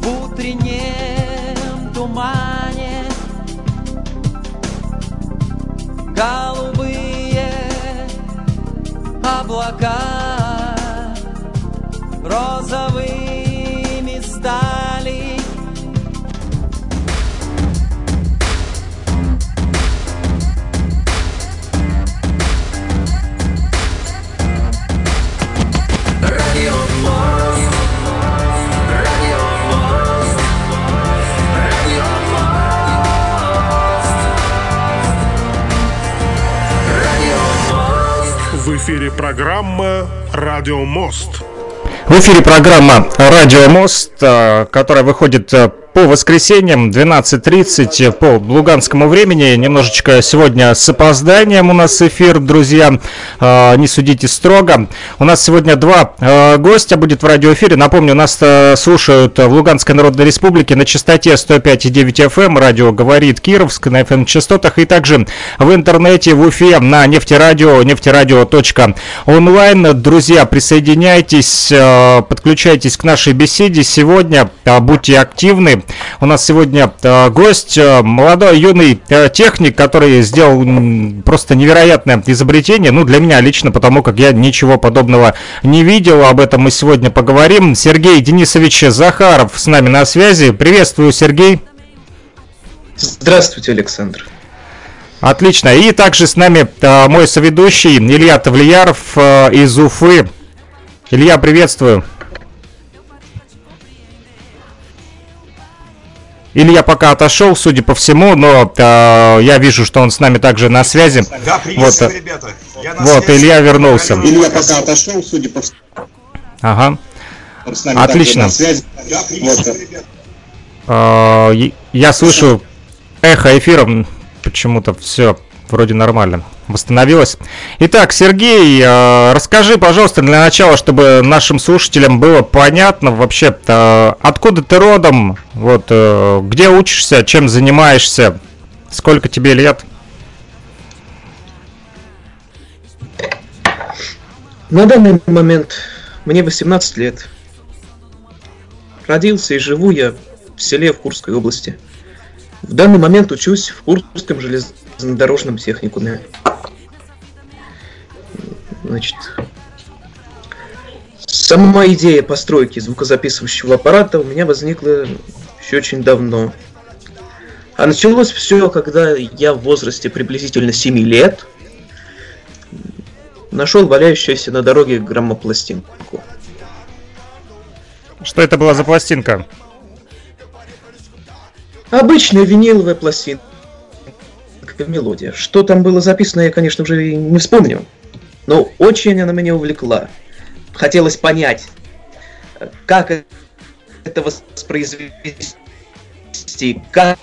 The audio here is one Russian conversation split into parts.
в утреннем тумане. Голубые облака розовыми эфире программа «Радио Мост». В эфире программа «Радио Мост», э, которая выходит э, по воскресеньям 12.30 по луганскому времени. Немножечко сегодня с опозданием у нас эфир, друзья. Э, не судите строго. У нас сегодня два э, гостя будет в радиоэфире. Напомню, нас э, слушают в Луганской Народной Республике на частоте 105,9 FM. Эм. Радио говорит Кировск на FM частотах. И также в интернете в Уфе на нефтерадио, нефтерадио.онлайн. Друзья, присоединяйтесь, подключайтесь к нашей беседе. Сегодня будьте активны. У нас сегодня э, гость, э, молодой юный э, техник, который сделал просто невероятное изобретение. Ну, для меня лично, потому как я ничего подобного не видел. Об этом мы сегодня поговорим. Сергей Денисович Захаров с нами на связи. Приветствую, Сергей. Здравствуйте, Александр. Отлично. И также с нами мой соведущий Илья Тавлияров из Уфы. Илья, приветствую. Илья пока отошел, судя по всему, но э, я вижу, что он с нами также на связи. Да, вот, э, ребята. Я на вот, связи. Илья вернулся. Илья пока отошел, судя по всему. Ага. Он с нами Отлично. На связи. Да, вот. э, я слышу эхо эфира, почему-то все вроде нормально восстановилась. Итак, Сергей, э, расскажи, пожалуйста, для начала, чтобы нашим слушателям было понятно вообще, э, откуда ты родом, вот, э, где учишься, чем занимаешься, сколько тебе лет? На данный момент мне 18 лет. Родился и живу я в селе в Курской области. В данный момент учусь в Курском железнодорожном техникуме. Значит, сама идея постройки звукозаписывающего аппарата у меня возникла еще очень давно. А началось все, когда я в возрасте приблизительно 7 лет нашел валяющуюся на дороге граммопластинку. Что это была за пластинка? Обычная виниловая пластинка. Мелодия. Что там было записано, я, конечно, уже не вспомню. Но очень она меня увлекла. Хотелось понять, как это воспроизвести, как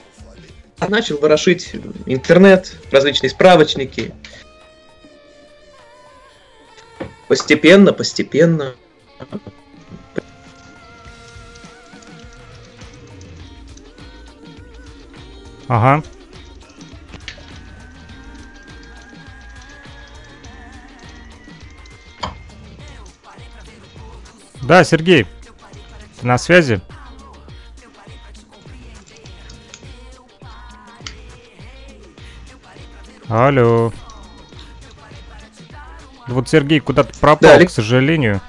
начал ворошить интернет, различные справочники. Постепенно, постепенно. Ага. Да, Сергей, ты на связи? Алло. Вот Сергей куда-то пропал, да, к сожалению.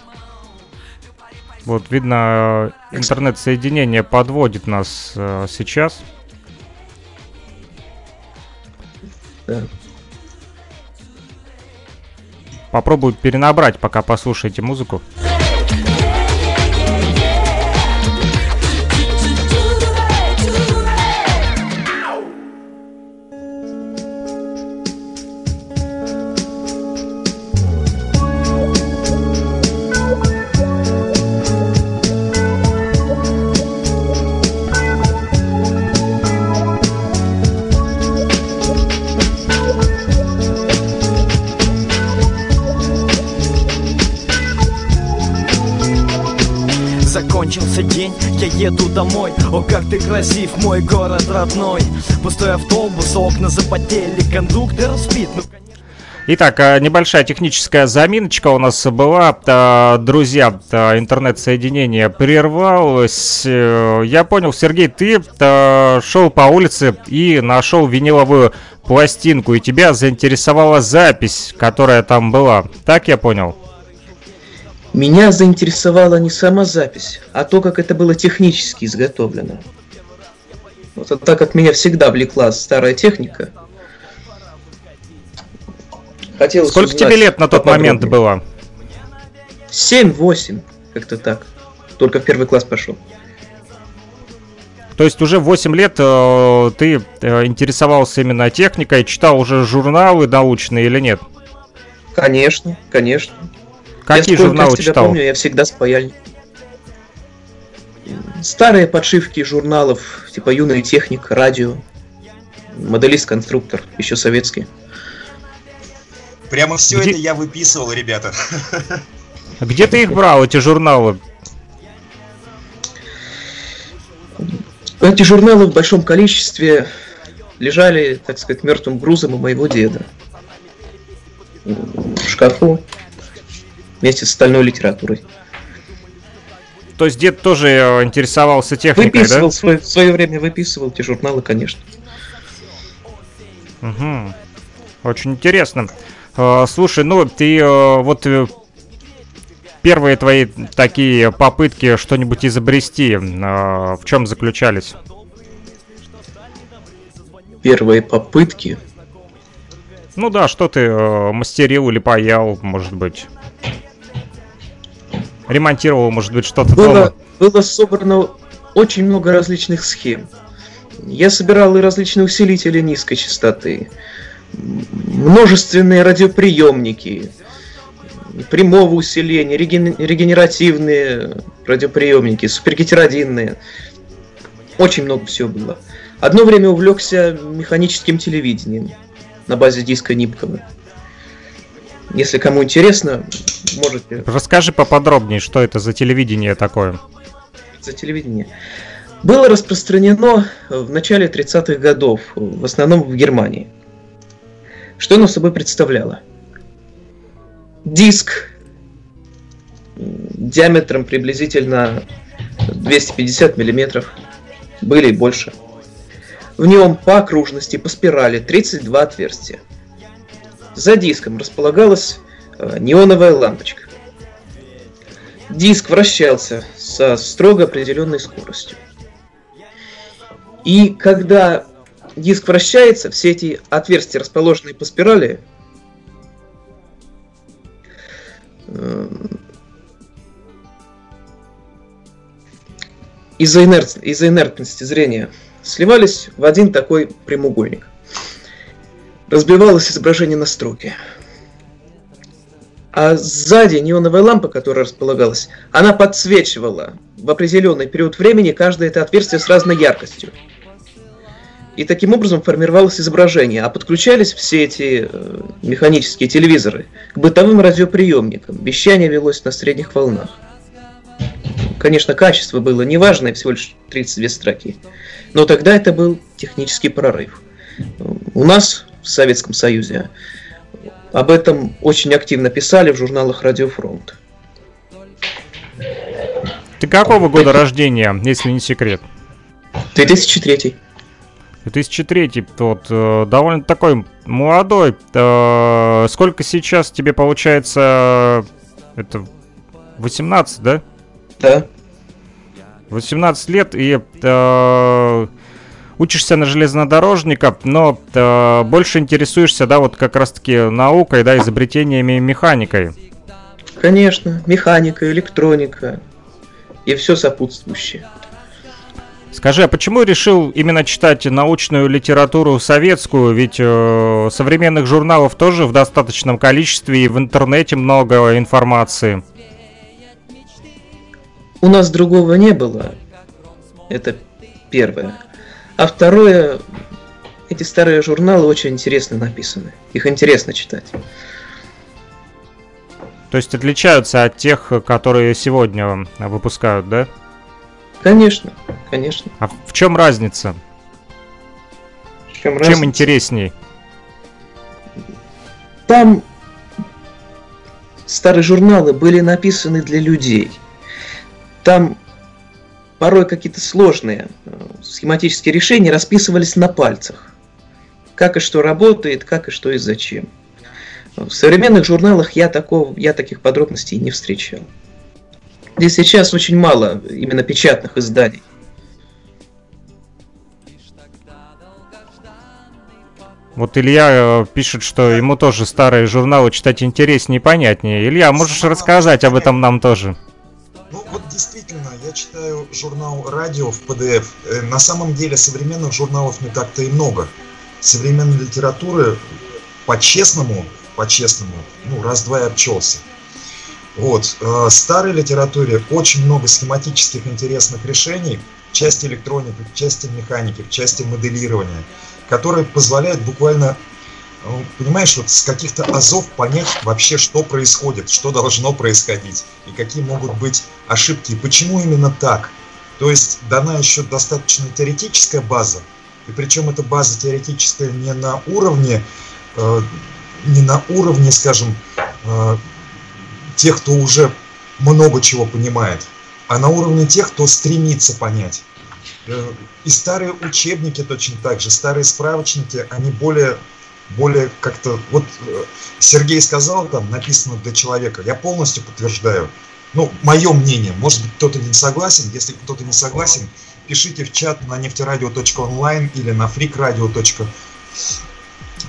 Вот, видно, интернет-соединение подводит нас э, сейчас. Да. Попробую перенабрать, пока послушаете музыку. Красив, мой город родной Пустой автобус, окна запотели, кондуктор спит ну, Итак, э, небольшая техническая заминочка у нас была. Э, Друзья, э, интернет-соединение прервалось. Я понял, Сергей, ты шел по улице и нашел виниловую пластинку, и тебя заинтересовала запись, которая там была. Так я понял? Меня заинтересовала не сама запись, а то, как это было технически изготовлено. Вот а так как меня всегда влекла старая техника, хотелось Сколько тебе лет на тот момент было? 7-8, как-то так. Только в первый класс пошел. То есть уже в 8 лет э, ты э, интересовался именно техникой, читал уже журналы научные или нет? Конечно, конечно. Какие я журналы себя читал? помню, я всегда с паяльником. Старые подшивки журналов, типа «Юная техника», «Радио», «Моделист-конструктор», еще советские. Прямо все Где- это я выписывал, ребята. Где ты их брал, эти журналы? Эти журналы в большом количестве лежали, так сказать, мертвым грузом у моего деда. В шкафу вместе с остальной литературой. То есть дед тоже э, интересовался техникой, Выписывал, в свое, в свое время выписывал эти журналы, конечно. да? Мгм. Очень интересно. Э, Слушай, ну ты э, вот первые твои такие попытки что-нибудь изобрести, в чем заключались? Первые попытки. Ну да, что ты мастерил или паял, может быть. Ремонтировал, может быть, что-то дома. Было, было собрано очень много различных схем. Я собирал и различные усилители низкой частоты, множественные радиоприемники, прямого усиления, реген- регенеративные радиоприемники, супергетеродинные. Очень много всего было. Одно время увлекся механическим телевидением на базе диска Нипкова. Если кому интересно, можете Расскажи поподробнее, что это за телевидение такое. за телевидение. Было распространено в начале 30-х годов, в основном в Германии. Что оно собой представляло? Диск диаметром приблизительно 250 миллиметров, были и больше. В нем по окружности, по спирали 32 отверстия. За диском располагалась э, неоновая лампочка. Диск вращался со строго определенной скоростью. И когда диск вращается, все эти отверстия, расположенные по спирали, эм, из-за инерц- из-за инертности зрения сливались в один такой прямоугольник. Разбивалось изображение на строки. А сзади неоновая лампа, которая располагалась, она подсвечивала в определенный период времени каждое это отверстие с разной яркостью. И таким образом формировалось изображение, а подключались все эти э, механические телевизоры к бытовым радиоприемникам. Вещание велось на средних волнах. Конечно, качество было неважное, всего лишь 32 строки. Но тогда это был технический прорыв. У нас в Советском Союзе об этом очень активно писали в журналах Радиофронт. Ты какого года рождения, если не секрет? 2003. 2003, вот, э, довольно такой молодой. Э, сколько сейчас тебе получается? Это 18, да? Да. 18 лет и э, учишься на железнодорожника, но э, больше интересуешься, да, вот как раз-таки наукой, да, изобретениями и механикой. Конечно, механика, электроника и все сопутствующее. Скажи, а почему решил именно читать научную литературу советскую? Ведь э, современных журналов тоже в достаточном количестве и в интернете много информации. У нас другого не было. Это первое. А второе, эти старые журналы очень интересно написаны. Их интересно читать. То есть отличаются от тех, которые сегодня выпускают, да? Конечно, конечно. А в чем разница? В чем Чем разница? интересней? там старые журналы были написаны для людей. Там порой какие-то сложные э, схематические решения расписывались на пальцах. Как и что работает, как и что и зачем. В современных журналах я, такого, я таких подробностей не встречал. Здесь сейчас очень мало именно печатных изданий. Вот Илья э, пишет, что ему тоже старые журналы читать интереснее и понятнее. Илья, можешь рассказать об этом нам тоже? Ну вот действительно, я читаю журнал «Радио» в PDF. Э, на самом деле современных журналов не так-то и много. Современной литературы по-честному, по-честному, ну раз-два и обчелся. Вот. Э, в старой литературе очень много схематических интересных решений, части электроники, части механики, части моделирования – который позволяет буквально, понимаешь, вот с каких-то азов понять вообще, что происходит, что должно происходить, и какие могут быть ошибки, и почему именно так. То есть дана еще достаточно теоретическая база, и причем эта база теоретическая не на уровне, э, не на уровне, скажем, э, тех, кто уже много чего понимает, а на уровне тех, кто стремится понять. Э, и старые учебники точно так же, старые справочники, они более, более как-то... Вот э, Сергей сказал, там написано для человека, я полностью подтверждаю. Ну, мое мнение, может быть, кто-то не согласен. Если кто-то не согласен, пишите в чат на нефтерадио.онлайн или на freakradio.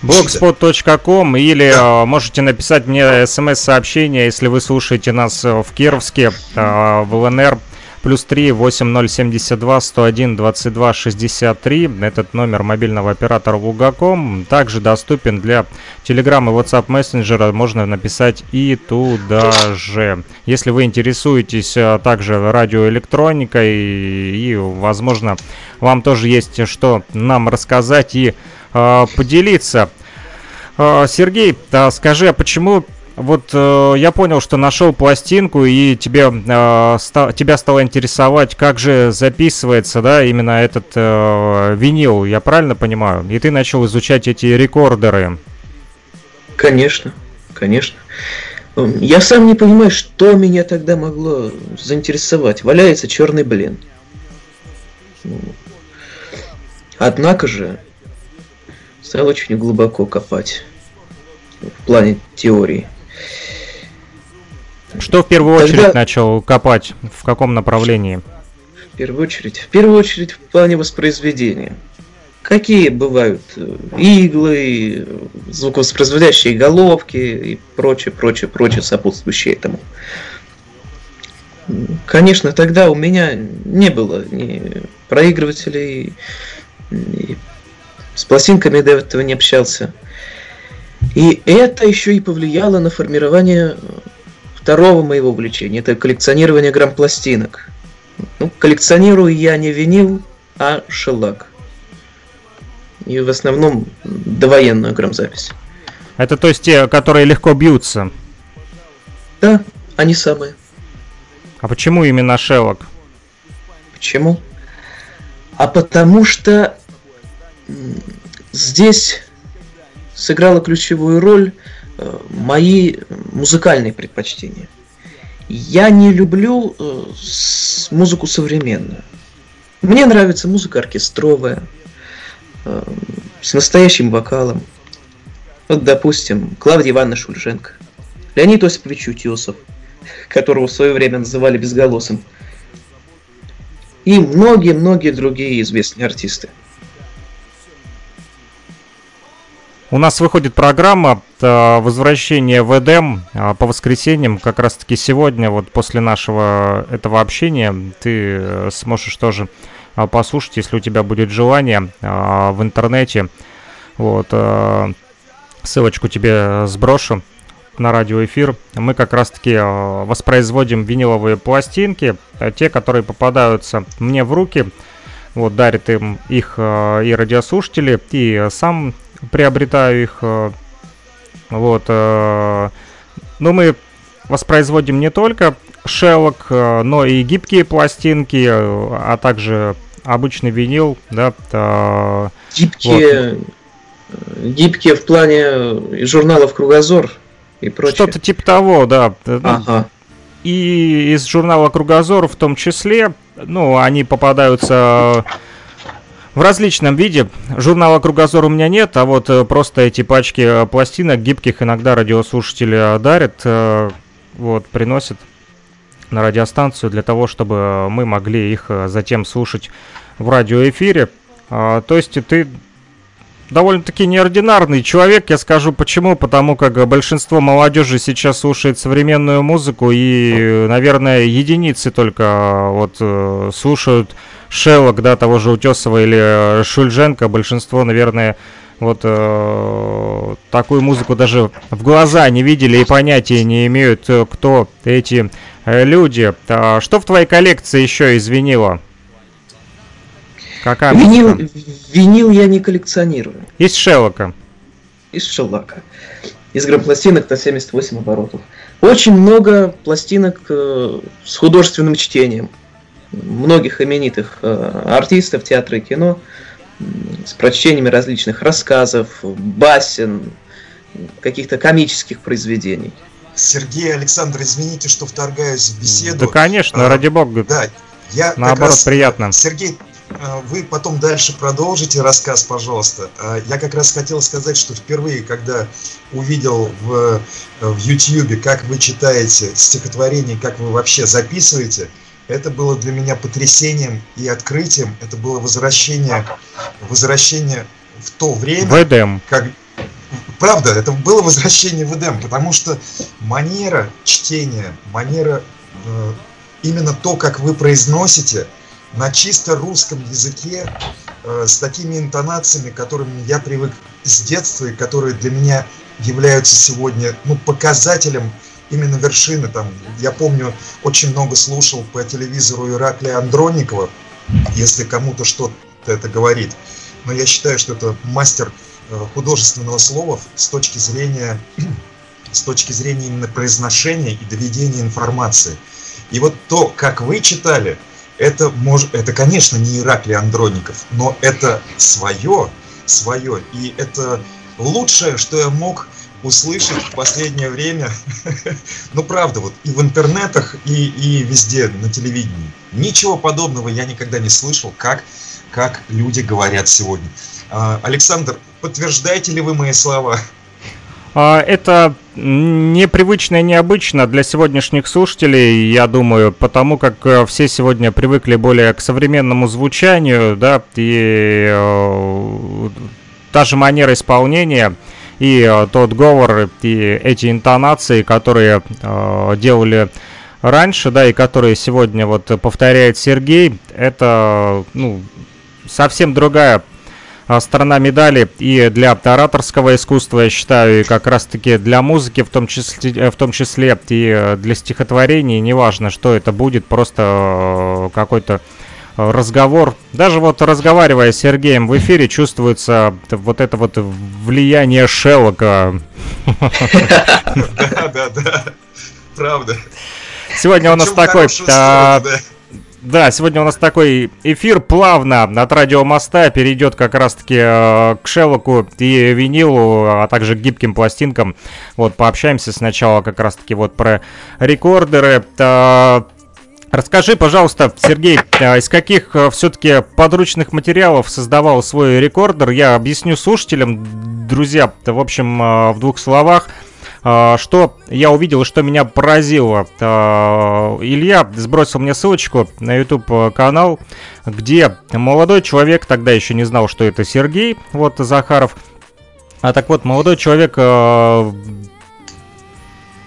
blogspot.com или да. можете написать мне смс-сообщение, если вы слушаете нас в Кировске, в ЛНР плюс 3 8072 101 22 63. Этот номер мобильного оператора Лугаком также доступен для Telegram и WhatsApp мессенджера. Можно написать и туда же. Если вы интересуетесь а, также радиоэлектроникой и, возможно, вам тоже есть что нам рассказать и э, поделиться. Э, Сергей, скажи, а почему вот э, я понял, что нашел пластинку, и тебе, э, ста, тебя стало интересовать, как же записывается, да, именно этот э, винил, я правильно понимаю? И ты начал изучать эти рекордеры. Конечно, конечно. Я сам не понимаю, что меня тогда могло заинтересовать. Валяется черный блин. Однако же стал очень глубоко копать в плане теории. Что в первую очередь Тогда... начал копать? В каком направлении? В первую очередь, в первую очередь в плане воспроизведения. Какие бывают э, иглы, звуковоспроизводящие головки и прочее, прочее, прочее сопутствующее этому. Конечно, тогда у меня не было ни проигрывателей, ни с пластинками до этого не общался. И это еще и повлияло на формирование второго моего увлечения. Это коллекционирование грамм-пластинок. Ну, коллекционирую я не винил, а шелак. И в основном довоенную грамзапись. Это то есть те, которые легко бьются? Да, они самые. А почему именно шелок? Почему? А потому что здесь сыграла ключевую роль э, мои музыкальные предпочтения. Я не люблю э, музыку современную. Мне нравится музыка оркестровая, э, с настоящим вокалом. Вот, допустим, Клавдия Ивановна Шульженко, Леонид Осипович Утесов, которого в свое время называли безголосым, и многие-многие другие известные артисты. У нас выходит программа э, возвращение в Эдем э, по воскресеньям. Как раз таки сегодня, вот после нашего этого общения, ты э, сможешь тоже послушать, если у тебя будет желание в интернете. Вот, ссылочку тебе сброшу на радиоэфир. Мы как раз-таки воспроизводим виниловые пластинки, те, которые попадаются мне в руки. Вот, дарит им их и радиослушатели, и сам приобретаю их. Э, вот. Э, но мы воспроизводим не только шелок, э, но и гибкие пластинки, а также обычный винил, да. Гибкие, вот. гибкие в плане журналов «Кругозор» и прочее. Что-то типа того, да. Ага. И из журнала «Кругозор» в том числе, ну, они попадаются в различном виде. Журнала «Кругозор» у меня нет, а вот э, просто эти пачки э, пластинок гибких иногда радиослушатели дарят, э, вот, приносят на радиостанцию для того, чтобы мы могли их затем слушать в радиоэфире. А, то есть ты довольно-таки неординарный человек, я скажу почему, потому как большинство молодежи сейчас слушает современную музыку и, наверное, единицы только вот слушают Шелок, да, того же Утесова или Шульженко, большинство, наверное, вот э, такую музыку даже в глаза не видели и понятия не имеют, кто эти э, люди. А что в твоей коллекции еще из винила? Какая винил, музыка? винил я не коллекционирую. Из Шеллока. Из Шеллока. Из грампластинок на 78 оборотов. Очень много пластинок э, с художественным чтением. Многих именитых э, артистов театра и кино с прочтениями различных рассказов, басен, каких-то комических произведений. Сергей Александр, извините, что вторгаюсь в беседу. Да, конечно, а, ради бога. Да, я наоборот раз, приятно. Сергей, вы потом дальше продолжите рассказ, пожалуйста. А, я как раз хотел сказать, что впервые, когда увидел в, в YouTube, как вы читаете стихотворение, как вы вообще записываете, это было для меня потрясением и открытием. Это было возвращение, возвращение в то время, в Эдем. как правда, это было возвращение в Эдем, потому что манера чтения, манера э, именно то, как вы произносите на чисто русском языке э, с такими интонациями, которыми я привык с детства и которые для меня являются сегодня ну, показателем именно вершины. Там, я помню, очень много слушал по телевизору Ираклия Андроникова, если кому-то что-то это говорит. Но я считаю, что это мастер э, художественного слова с точки зрения, с точки зрения именно произношения и доведения информации. И вот то, как вы читали, это, может, это конечно, не Ираклий Андроников, но это свое, свое. И это лучшее, что я мог услышать в последнее время, ну правда, вот и в интернетах, и, и везде на телевидении. Ничего подобного я никогда не слышал, как, как люди говорят сегодня. А, Александр, подтверждаете ли вы мои слова? А, это непривычно и необычно для сегодняшних слушателей, я думаю, потому как э, все сегодня привыкли более к современному звучанию, да, и э, та же манера исполнения – и э, тот говор, и эти интонации, которые э, делали раньше, да, и которые сегодня вот повторяет Сергей, это, ну, совсем другая э, сторона медали и для ораторского искусства, я считаю, и как раз-таки для музыки, в том числе, э, в том числе и для стихотворений, неважно, что это будет, просто какой-то разговор. Даже вот разговаривая с Сергеем в эфире, чувствуется вот это вот влияние Шеллока. Да, да, да. Правда. Сегодня у нас такой... Да, сегодня у нас такой эфир плавно от радио моста перейдет как раз-таки э, к Шеллоку и винилу, а также к гибким пластинкам. Вот, пообщаемся сначала как раз-таки вот про рекордеры. Расскажи, пожалуйста, Сергей, а из каких а, все-таки подручных материалов создавал свой рекордер? Я объясню слушателям, друзья, в общем, а, в двух словах. Что я увидел, что меня поразило. Илья сбросил мне ссылочку на YouTube канал, где молодой человек, тогда еще не знал, что это Сергей, вот Захаров. А так вот, молодой человек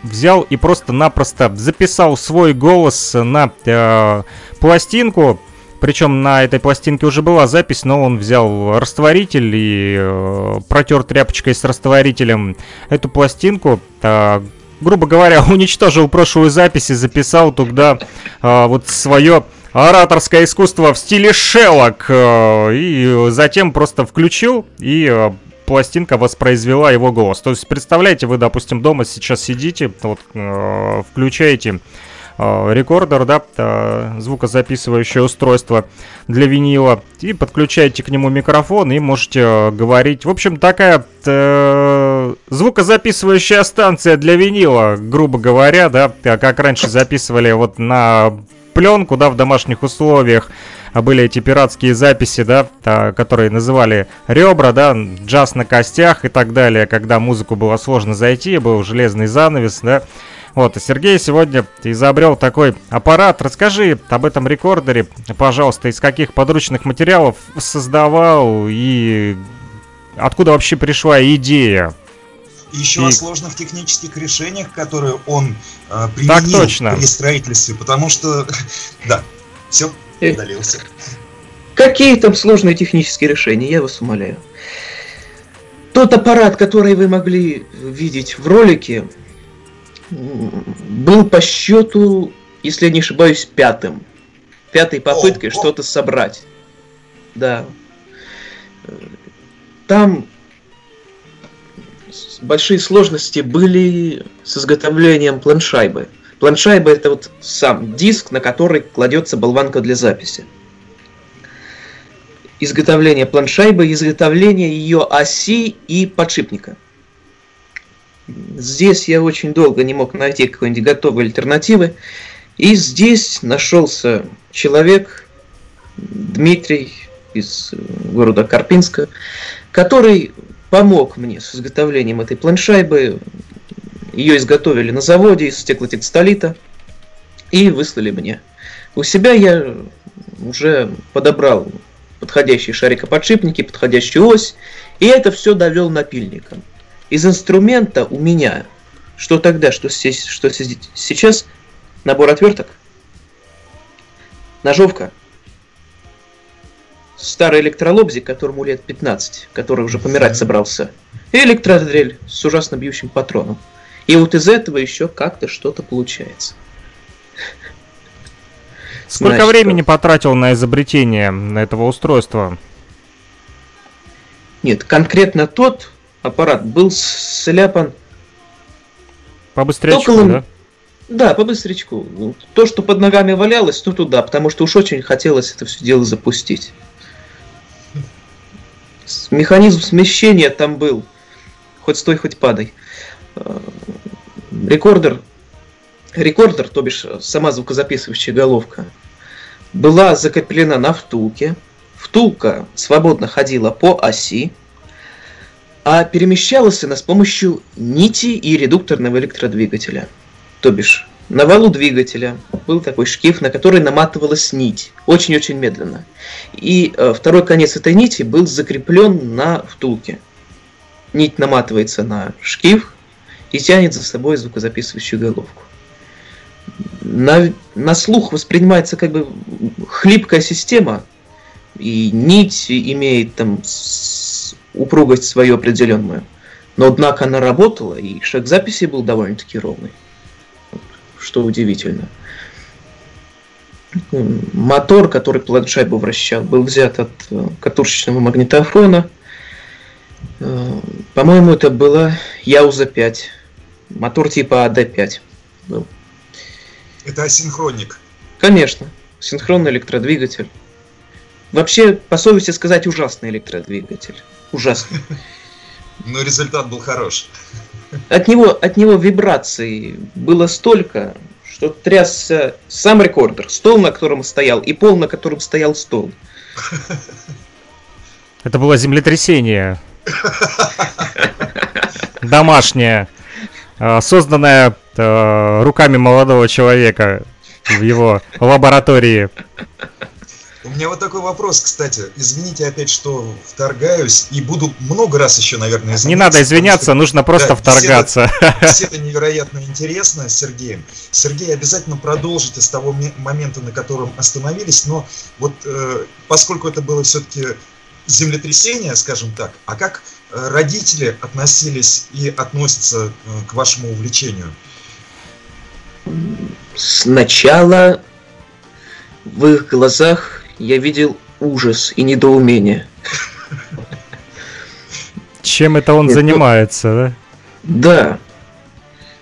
взял и просто-напросто записал свой голос на э, пластинку. Причем на этой пластинке уже была запись, но он взял растворитель и э, протер тряпочкой с растворителем эту пластинку. Э, грубо говоря, уничтожил прошлую запись и записал туда э, вот свое ораторское искусство в стиле Шеллок. Э, и затем просто включил и э, пластинка воспроизвела его голос. То есть, представляете, вы, допустим, дома сейчас сидите, вот, э, включаете рекордер, да, э, звукозаписывающее устройство для винила, и подключаете к нему микрофон и можете э, говорить. В общем, такая э, звукозаписывающая станция для винила, грубо говоря, да, как раньше записывали вот на пленку, да, в домашних условиях были эти пиратские записи, да, которые называли ребра, да, джаз на костях и так далее, когда музыку было сложно зайти, был железный занавес, да. Вот, и Сергей сегодня изобрел такой аппарат. Расскажи об этом рекордере, пожалуйста, из каких подручных материалов создавал и откуда вообще пришла идея? еще и... о сложных технических решениях, которые он э, применил так точно. при строительстве, потому что, да, все, удалился. Какие там сложные технические решения, я вас умоляю. Тот аппарат, который вы могли видеть в ролике, был по счету, если я не ошибаюсь, пятым. Пятой попыткой что-то собрать. Да. Там большие сложности были с изготовлением планшайбы. Планшайба это вот сам диск, на который кладется болванка для записи. Изготовление планшайбы, изготовление ее оси и подшипника. Здесь я очень долго не мог найти какой-нибудь готовой альтернативы. И здесь нашелся человек, Дмитрий из города Карпинска, который помог мне с изготовлением этой планшайбы, ее изготовили на заводе из стеклотекстолита и выслали мне. У себя я уже подобрал подходящие шарикоподшипники, подходящую ось, и это все довел напильником. Из инструмента у меня, что тогда, что, здесь, что сейчас, набор отверток, ножовка, старый электролобзик, которому лет 15, который уже помирать собрался, и электродрель с ужасно бьющим патроном. И вот из этого еще как-то что-то получается. Сколько Значит, времени потратил на изобретение этого устройства? Нет, конкретно тот аппарат был сляпан... По быстрячку, около... да? Да, по быстрячку. То, что под ногами валялось, то туда, потому что уж очень хотелось это все дело запустить. Механизм смещения там был. Хоть стой, хоть падай. Э, рекордер, рекордер, то бишь сама звукозаписывающая головка, была закреплена на втулке. Втулка свободно ходила по оси, а перемещалась она с помощью нити и редукторного электродвигателя. То бишь, на валу двигателя был такой шкив, на который наматывалась нить, очень-очень медленно. И э, второй конец этой нити был закреплен на втулке. Нить наматывается на шкив, и тянет за собой звукозаписывающую головку. На, на слух воспринимается как бы хлипкая система, и нить имеет там упругость свою определенную. Но однако она работала, и шаг записи был довольно-таки ровный. Что удивительно. Мотор, который планшайбу вращал, был взят от э, катушечного магнитофона. Э, по-моему, это была Яуза 5 Мотор типа АД5 был. Это асинхроник. Конечно. Синхронный электродвигатель. Вообще, по совести сказать, ужасный электродвигатель. Ужасный. Но результат был хорош. От него, от него вибраций было столько, что трясся сам рекордер, стол, на котором стоял, и пол, на котором стоял стол. Это было землетрясение. Домашнее. Э, созданная э, руками молодого человека в его лаборатории. У меня вот такой вопрос, кстати. Извините опять, что вторгаюсь, и буду много раз еще, наверное, извиняться. Не надо извиняться, что, нужно просто да, вторгаться. Все это невероятно интересно с Сергеем. Сергей, обязательно продолжите с того момента, на котором остановились, но вот э, поскольку это было все-таки землетрясение, скажем так, а как родители относились и относятся э, к вашему увлечению? Сначала в их глазах я видел ужас и недоумение. Чем это он Нет, занимается, да? Да.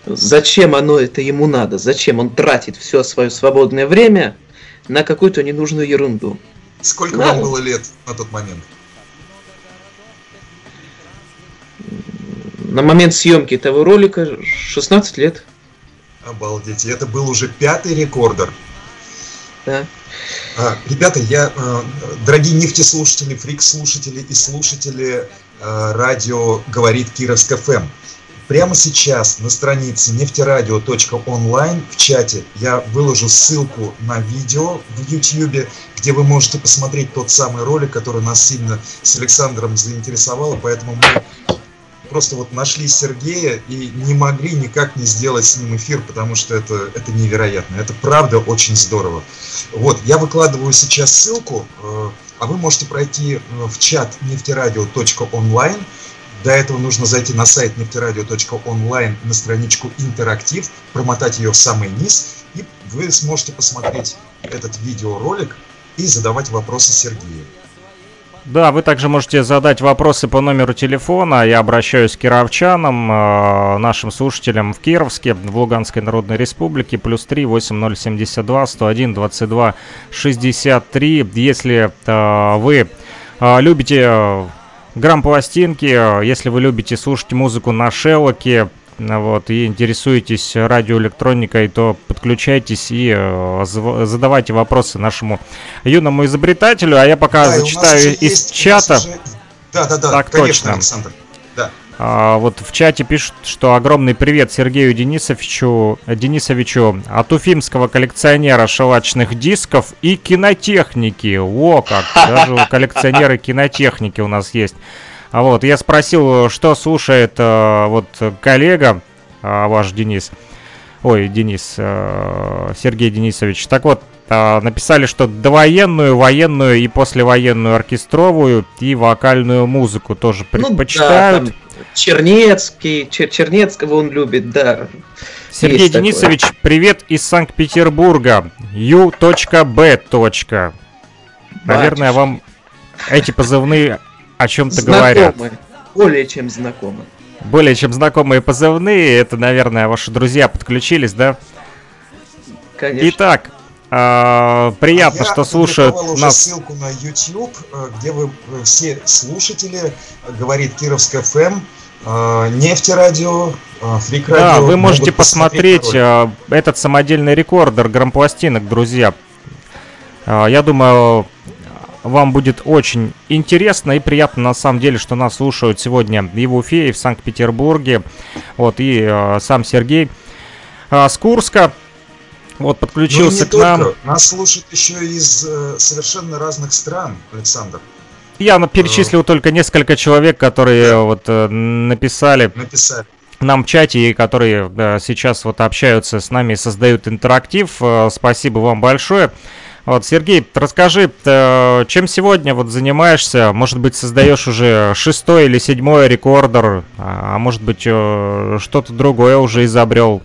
зачем оно это ему надо, зачем он тратит все свое свободное время на какую-то ненужную ерунду. Сколько Да. вам было лет на тот момент? На момент съемки этого ролика 16 лет. Обалдеть. И это был уже пятый рекордер. Да. А, Ребята, я, э, дорогие нефтеслушатели, фрик-слушатели и слушатели э, радио «Говорит Кировск ФМ», прямо сейчас на странице нефтерадио.онлайн в чате я выложу ссылку на видео в YouTube, где вы можете посмотреть тот самый ролик, который нас сильно с Александром заинтересовал, поэтому мы просто вот нашли Сергея и не могли никак не сделать с ним эфир, потому что это, это невероятно. Это правда очень здорово. Вот, я выкладываю сейчас ссылку, э, а вы можете пройти э, в чат нефтерадио.онлайн. Для этого нужно зайти на сайт нефтерадио.онлайн на страничку интерактив, промотать ее в самый низ, и вы сможете посмотреть этот видеоролик и задавать вопросы Сергею. Да, вы также можете задать вопросы по номеру телефона. Я обращаюсь к кировчанам, э, нашим слушателям в Кировске, в Луганской Народной Республике, плюс 3 8072 101 22 63. Если э, вы э, любите грамм-пластинки, э, если вы любите слушать музыку на шелоке, вот, и интересуетесь радиоэлектроникой, то подключайтесь и э, задавайте вопросы нашему юному изобретателю, а я пока Да, зачитаю из чата. уже- Да, да, да, Так конечно, точно. Александр. Да. А, вот в чате пишут, что огромный привет Сергею Денисовичу, Денисовичу от уфимского коллекционера шелачных дисков и кинотехники. О, как! Даже коллекционеры кинотехники у нас есть. А вот, я спросил, что слушает э, вот коллега а, ваш Денис. Ой, Денис, э, Сергей Денисович. Так вот, а, написали, что довоенную, военную и послевоенную оркестровую и вокальную музыку тоже Ну да, предпочитают. там Чернецкий, Чер- Чернецкого он любит, да. Сергей Есть такое. Денисович, привет из Санкт-Петербурга. Ю.Б. Наверное, вам эти позывные о чем-то говорят. Более чем знакомы. Более чем знакомые позывные. Это, наверное, ваши друзья подключились, да? Конечно. Итак, а, приятно, А я что слушают уже нас. ссылку на YouTube, э, где вы э, все слушатели, э, говорит Кировск ФМ, Нефтерадио, э, Фрик Радио. Да, вы можете посмотреть а, этот самодельный рекордер грампластинок, друзья. Я думаю, вам будет очень интересно и приятно на самом деле, что нас слушают сегодня и в Уфе, и в Санкт-Петербурге. Вот, и а, сам Сергей а, с Курска. Вот, Ну подключился не к нам. только. Нас слушают еще из э, совершенно разных стран, Александр. Я на- перечислил только несколько человек, которые Да. вот э, написали Написали. нам в чате и которые да, сейчас вот общаются с нами и создают интерактив. Э, Спасибо вам большое. Вот, Сергей, расскажи, э, чем сегодня вот занимаешься? Может быть, создаешь уже шестой или седьмой рекордер, а а может быть, э, что-то другое уже изобрел.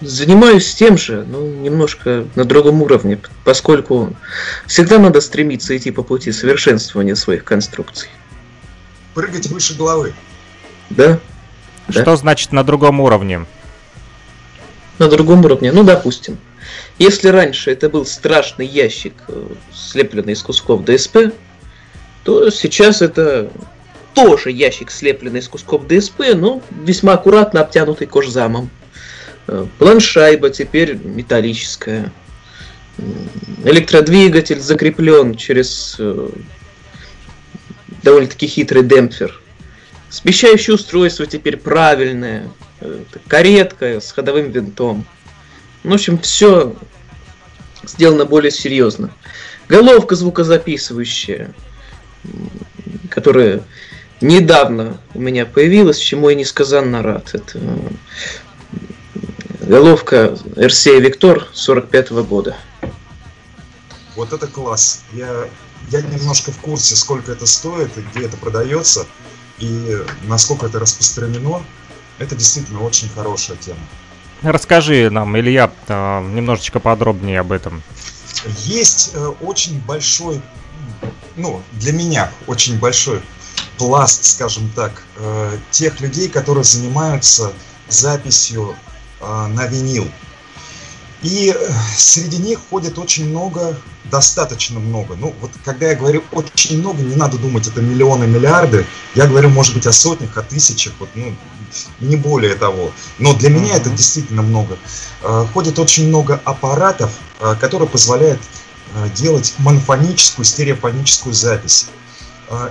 Занимаюсь тем же, но немножко на другом уровне, поскольку всегда надо стремиться идти по пути совершенствования своих конструкций. Прыгать выше головы. Да? Да. Что значит на другом уровне? На другом уровне. Ну, допустим. Если раньше это был страшный ящик, э, слепленный из кусков ДСП, то сейчас это тоже ящик, слепленный из кусков ДСП, но весьма аккуратно обтянутый кожзамом. Э, Планшайба теперь металлическая. Электродвигатель закреплен через э, довольно-таки хитрый демпфер. Смещающее устройство теперь правильное. Каретка с ходовым винтом. Ну, в общем, все сделано более серьезно. Головка звукозаписывающая, которая недавно у меня появилась, чему я несказанно рад. Это головка RCA Victor 45 года. Вот это класс. Я, я немножко в курсе, сколько это стоит и где это продается, и насколько это распространено. Это действительно очень хорошая тема. Расскажи нам, Илья, э, немножечко подробнее об этом. Есть э, очень большой, ну, для меня очень большой пласт, скажем так, э, тех людей, которые занимаются записью э, на винил. И э, среди них ходит очень много, достаточно много. Ну, вот когда я говорю очень много, не надо думать, это миллионы, миллиарды. Я говорю, может быть, о сотнях, о тысячах, вот, ну, не более того. Но для меня это действительно много. Э, ходит очень много аппаратов, э, которые позволяют делать монофоническую, стереофоническую запись.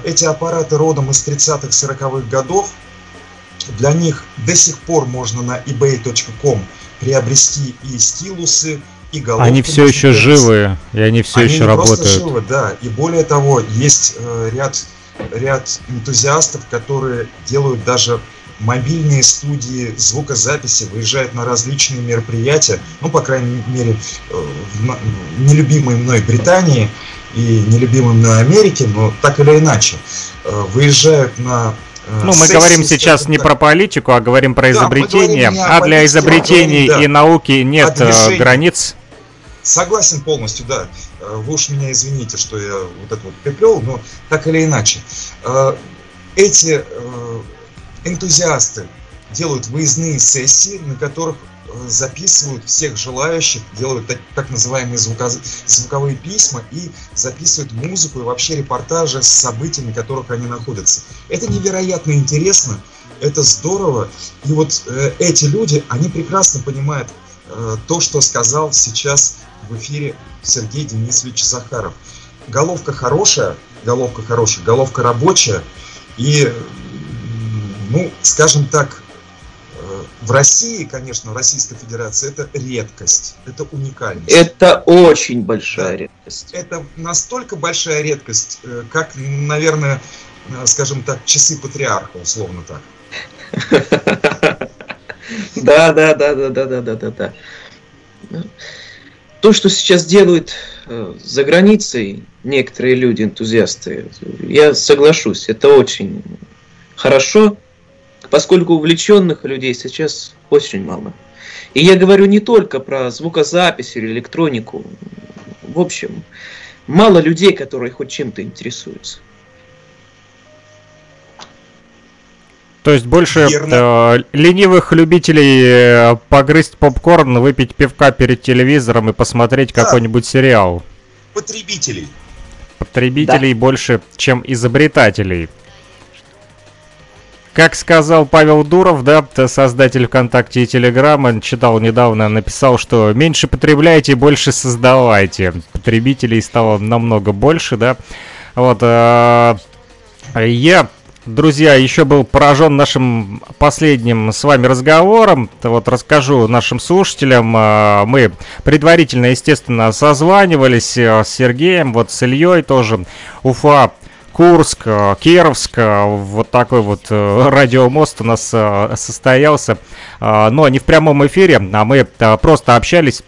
Эти аппараты родом из 30-х, 40-х годов. Для них до сих пор можно на ebay.com приобрести и стилусы, и головки. Они все еще приобрести. живые, и они все Они еще работают. Живы, да. И более того, есть э, ряд, ряд энтузиастов, которые делают даже мобильные студии звукозаписи, выезжают на различные мероприятия, ну, по крайней мере, э, в нелюбимой мной Британии и нелюбимой мной Америке, но так или иначе, э, выезжают на э, Ну, мы говорим сейчас не про политику, а говорим про Да, говорим о А для изобретений и науки нет границ. Согласен полностью, да. Вы уж меня извините, что я вот это вот приплел, но так или иначе. Эти энтузиасты делают выездные сессии, на которых э, записывают всех желающих, делают так, так называемые звуко- звуковые письма и записывают музыку и вообще репортажи с событиями, на которых они находятся. Это невероятно интересно, это здорово. И вот э, эти люди, они прекрасно понимают э, то, что сказал сейчас в эфире Сергей Денисович Захаров. Головка хорошая, головка хорошая, головка рабочая. И, ну, скажем так, э, в России, конечно, в Российской Федерации это редкость, это уникальность. Это очень большая редкость. Это настолько большая редкость, э, как, наверное, э, скажем так, часы патриарха, условно так. Да, да, да, да, да, да, да, да, да. То, что сейчас делают за границей некоторые люди, энтузиасты, я соглашусь, это очень хорошо, поскольку увлеченных людей сейчас очень мало. И я говорю не только про звукозапись или электронику. В общем, мало людей, которые хоть чем-то интересуются. То есть больше э, ленивых любителей э, погрызть попкорн, выпить пивка перед телевизором и посмотреть Да. какой-нибудь сериал. Потребителей. Потребителей больше, чем изобретателей. Как сказал Павел Дуров, да, создатель ВКонтакте и Телеграма, читал недавно, написал, что меньше потребляйте, больше создавайте. Потребителей стало намного больше, да. Вот, э, я, друзья, еще был поражен нашим последним с вами разговором. Вот расскажу нашим слушателям. э, Мы предварительно, естественно, созванивались э, с Сергеем, вот с Ильей тоже. Уфа, Курск, э, Кировск, э, вот такой вот э, радиомост у нас состоялся. Но не в прямом эфире, а мы просто общались.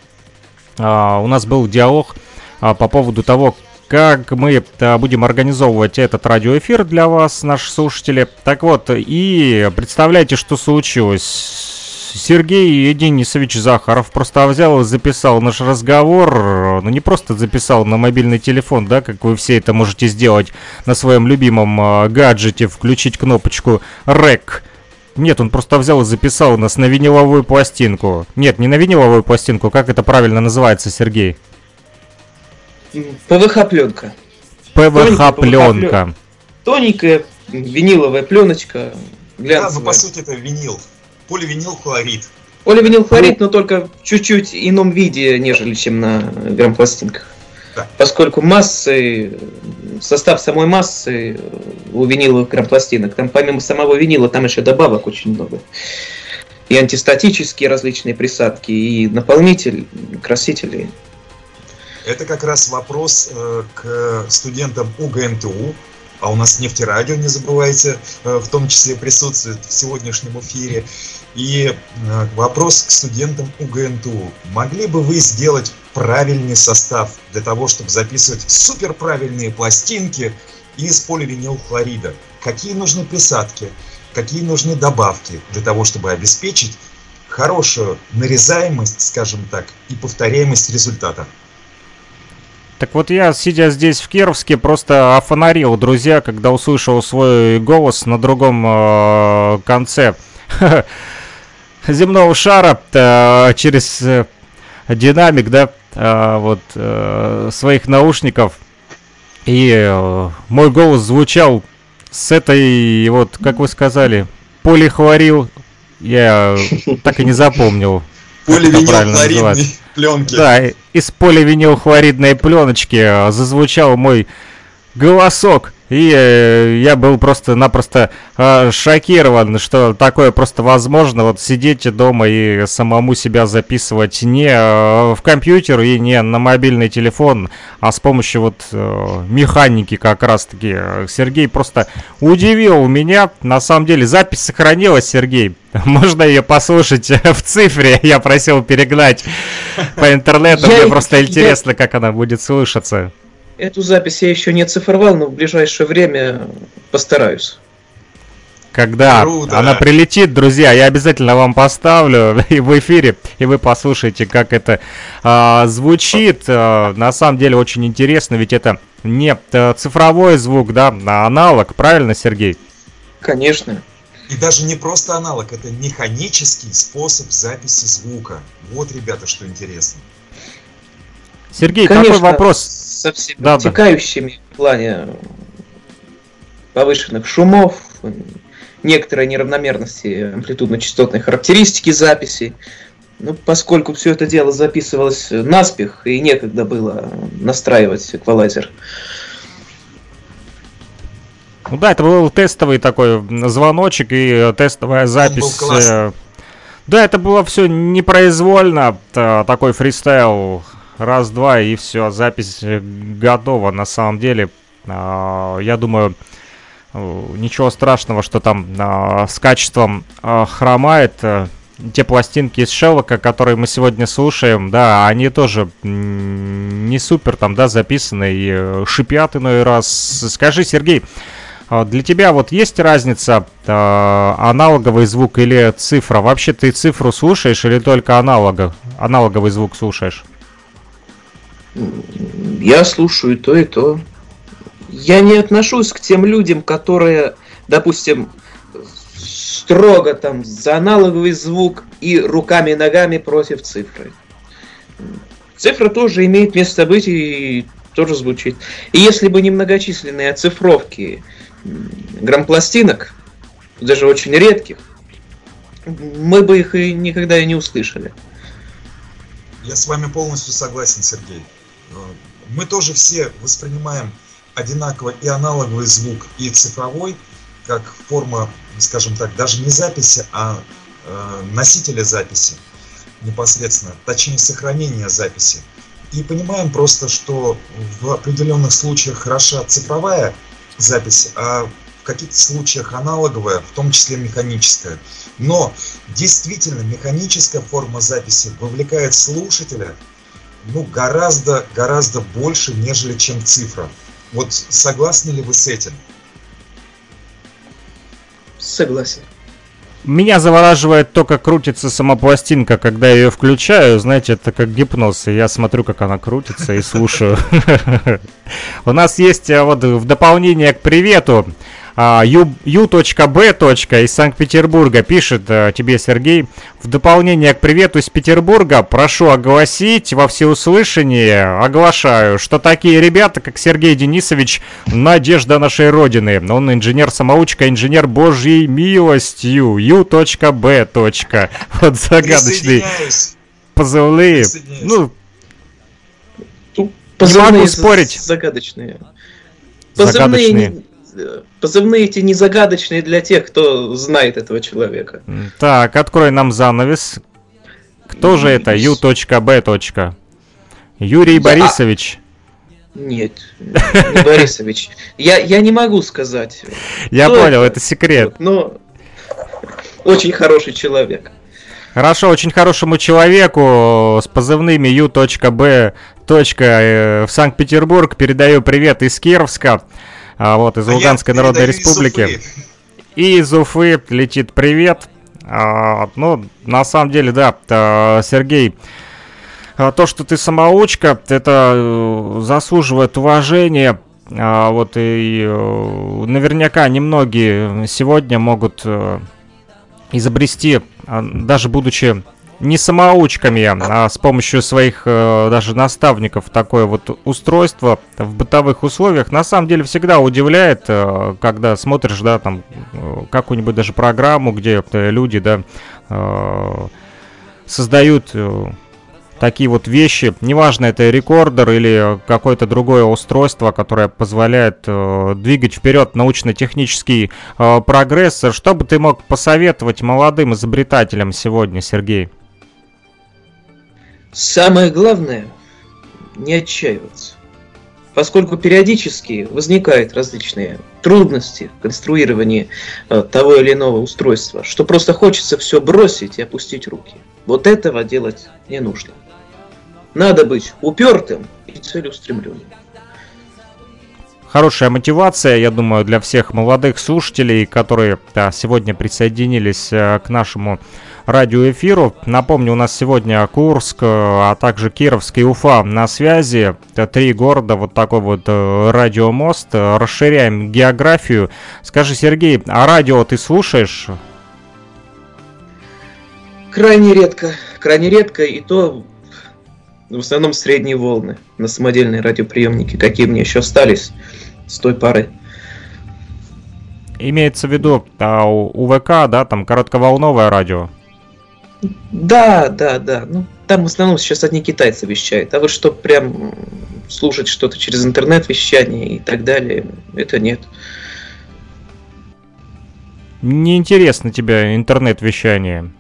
У нас был диалог по поводу того, как мы будем организовывать этот радиоэфир для вас, наши слушатели. Так вот, и представляете, что случилось. Сергей Денисович Захаров просто взял и записал наш разговор, ну не просто записал на мобильный телефон, да, как вы все это можете сделать на своем любимом а, гаджете, включить кнопочку REC. Нет, он просто взял и записал нас на виниловую пластинку. Нет, не на виниловую пластинку, как это правильно называется, Сергей? ПВХ пленка. Тоненькая ПВХ-пленка. Тоненькая виниловая пленочка. Да, ну глянцевая. по сути это винил. Поливинил хлорид. Поливинил хлорид, но только в чуть-чуть ином виде, нежели чем на грампластинках. Да. Поскольку массы, состав самой массы у виниловых грампластинок, там помимо самого винила, там еще добавок очень много. И антистатические различные присадки, и наполнитель, красители. Это как раз вопрос э, к студентам УГНТУ, а у нас нефтерадио, не забывайте, э, в том числе присутствует в сегодняшнем эфире. И э, вопрос к студентам УГНТУ. Могли бы вы сделать правильный состав для того, чтобы записывать суперправильные пластинки из поливинилхлорида? Какие нужны присадки? Какие нужны добавки для того, чтобы обеспечить хорошую нарезаемость, скажем так, и повторяемость результата? Так вот я, сидя здесь в Кировске, просто офонарил, друзья, когда услышал свой голос на другом э, конце земного шара э, через э, динамик, да, э, вот своих наушников. И мой голос звучал с этой, вот, как вы сказали, полихлорил. Я так и не запомнил. Поливинилхлоридной пленки. Да, из поливинилхлоридной пленочки зазвучал мой голосок. И э, я был просто-напросто э, шокирован, что такое просто возможно. Вот сидеть дома и самому себя записывать не э, в компьютер и не на мобильный телефон, а с помощью вот э, механики как раз-таки. Сергей просто удивил меня. На самом деле запись сохранилась, Сергей. Можно ее послушать в цифре. Я просил перегнать по интернету. Мне просто интересно, как она будет слышаться. Эту запись я еще не оцифровал, но в ближайшее время постараюсь. Когда Круто. она прилетит, друзья, я обязательно вам поставлю и в эфире, и вы послушаете, как это а, звучит. А, на самом деле очень интересно, ведь это не а, цифровой звук, да, а аналог, правильно, Сергей? Конечно. И даже не просто аналог, это механический способ записи звука. Вот, ребята, что интересно. Сергей, Конечно, такой вопрос. Со всеми Да, да. вытекающими в плане повышенных шумов, некоторой неравномерности амплитудно-частотной характеристики записи. Ну, поскольку все это дело записывалось наспех и некогда было настраивать эквалайзер. Ну да, это был тестовый такой звоночек и э, тестовая запись. э, Да, это было все непроизвольно, та- такой фристайл. Раз-два и все, запись э, готова на самом деле. А, Я думаю, э, ничего страшного, что там а, с качеством а, хромает. э, Те пластинки из Шеллока, которые мы сегодня слушаем, да, они тоже не супер там, да, записаны и шипят иной раз. Скажи, Сергей, Для тебя вот есть разница э, аналоговый звук или цифра? Вообще ты цифру слушаешь или только аналога, аналоговый звук слушаешь? Я слушаю то, и то. Я не отношусь к тем людям, которые, допустим, строго там за аналоговый звук и руками и ногами против цифры. Цифра тоже имеет место быть и тоже звучит. И если бы не многочисленные оцифровки грампластинок, даже очень редких, мы бы их и никогда и не услышали. Я с вами полностью согласен, Сергей. Мы тоже все воспринимаем одинаково и аналоговый звук, и цифровой, как форма, скажем так, даже не записи, а э, носителя записи непосредственно, точнее сохранения записи. И понимаем просто, что в определенных случаях хороша цифровая запись, а в каких-то случаях аналоговая, в том числе механическая. Но действительно механическая форма записи вовлекает слушателя ну, гораздо, гораздо больше, нежели чем цифра. Вот согласны ли вы с этим? Согласен. Меня завораживает то, как крутится сама пластинка, когда я ее включаю. Знаете, это как гипноз. И я смотрю, как она крутится и слушаю. У нас есть а, вот в дополнение к привету а, ю- ю.б. из Санкт-Петербурга пишет а, тебе, Сергей. В дополнение к привету из Петербурга прошу огласить во всеуслышание, оглашаю, что такие ребята, как Сергей Денисович, надежда нашей Родины. Он инженер-самоучка, инженер Божьей милостью. ю.б. Вот загадочные Присоединяюсь. позывные. Ну, Ну, могу з- спорить. Загадочные. Позывные, Загадочные. Позывные эти не загадочные для тех, кто знает этого человека. так, открой нам занавес. Кто же это? ю.б. Юрий Я- Борисович. Нет, не Борисович. Я, я не могу сказать. Я понял, это? это секрет. Но очень хороший человек. Хорошо, очень хорошему человеку с позывными ю.б. э, в Санкт-Петербург передаю привет из Кировска, а, вот из А Луганской Народной Республики. И из Уфы летит привет. А, ну, на самом деле, да, а, Сергей, а, то, что ты самоучка, это э, заслуживает уважения. А, вот и э, наверняка немногие сегодня могут э, изобрести а, даже будучи не самоучками, а с помощью своих э, даже наставников такое вот устройство в бытовых условиях на самом деле всегда удивляет, э, когда смотришь, да, там э, какую-нибудь даже программу, где э, люди, да, э, создают э, такие вот вещи, неважно это рекордер или какое-то другое устройство, которое позволяет э, двигать вперед научно-технический э, прогресс. Что бы ты мог посоветовать молодым изобретателям сегодня, Сергей? Самое главное – не отчаиваться. Поскольку периодически возникают различные трудности в конструировании э, того или иного устройства, что просто хочется все бросить и опустить руки. Вот этого делать не нужно. Надо быть упертым и целеустремленным. Хорошая мотивация, я думаю, для всех молодых слушателей, которые да, сегодня присоединились э, к нашему радиоэфиру. Напомню, у нас сегодня Курск, э, а также Кировск и Уфа на связи. Это три города, вот такой вот э, радиомост. Расширяем географию. Скажи, Сергей, а радио ты слушаешь? Крайне редко, крайне редко, и то в основном средние волны на самодельные радиоприемники, какие мне еще остались с той пары. Имеется в виду а, у УВК, да, там коротковолновое радио. Да, да, да. Ну, там в основном сейчас одни китайцы вещают. А вот что прям слушать что-то через интернет-вещание и так далее, это нет. Неинтересно тебе интернет-вещание.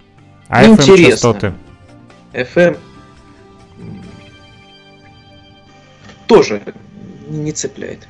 А Ну, FM частоты? FM м, тоже не цепляет.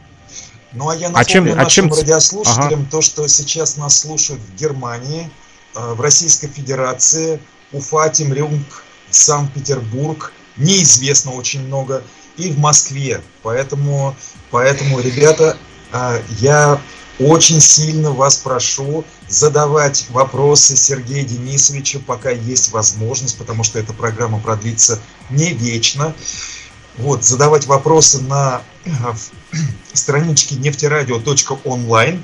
Ну а я А чем- напомню а чем нашим ц- радиослушателям то, что сейчас нас слушают в Германии, э, в Российской Федерации, Уфа, Темрюнг, Санкт-Петербург, неизвестно очень много, и в Москве. Поэтому, поэтому ребята, э, я очень сильно вас прошу задавать вопросы Сергею Денисовичу, пока есть возможность, потому что эта программа продлится не вечно. Вот, задавать вопросы на в страничке нефтерадио.онлайн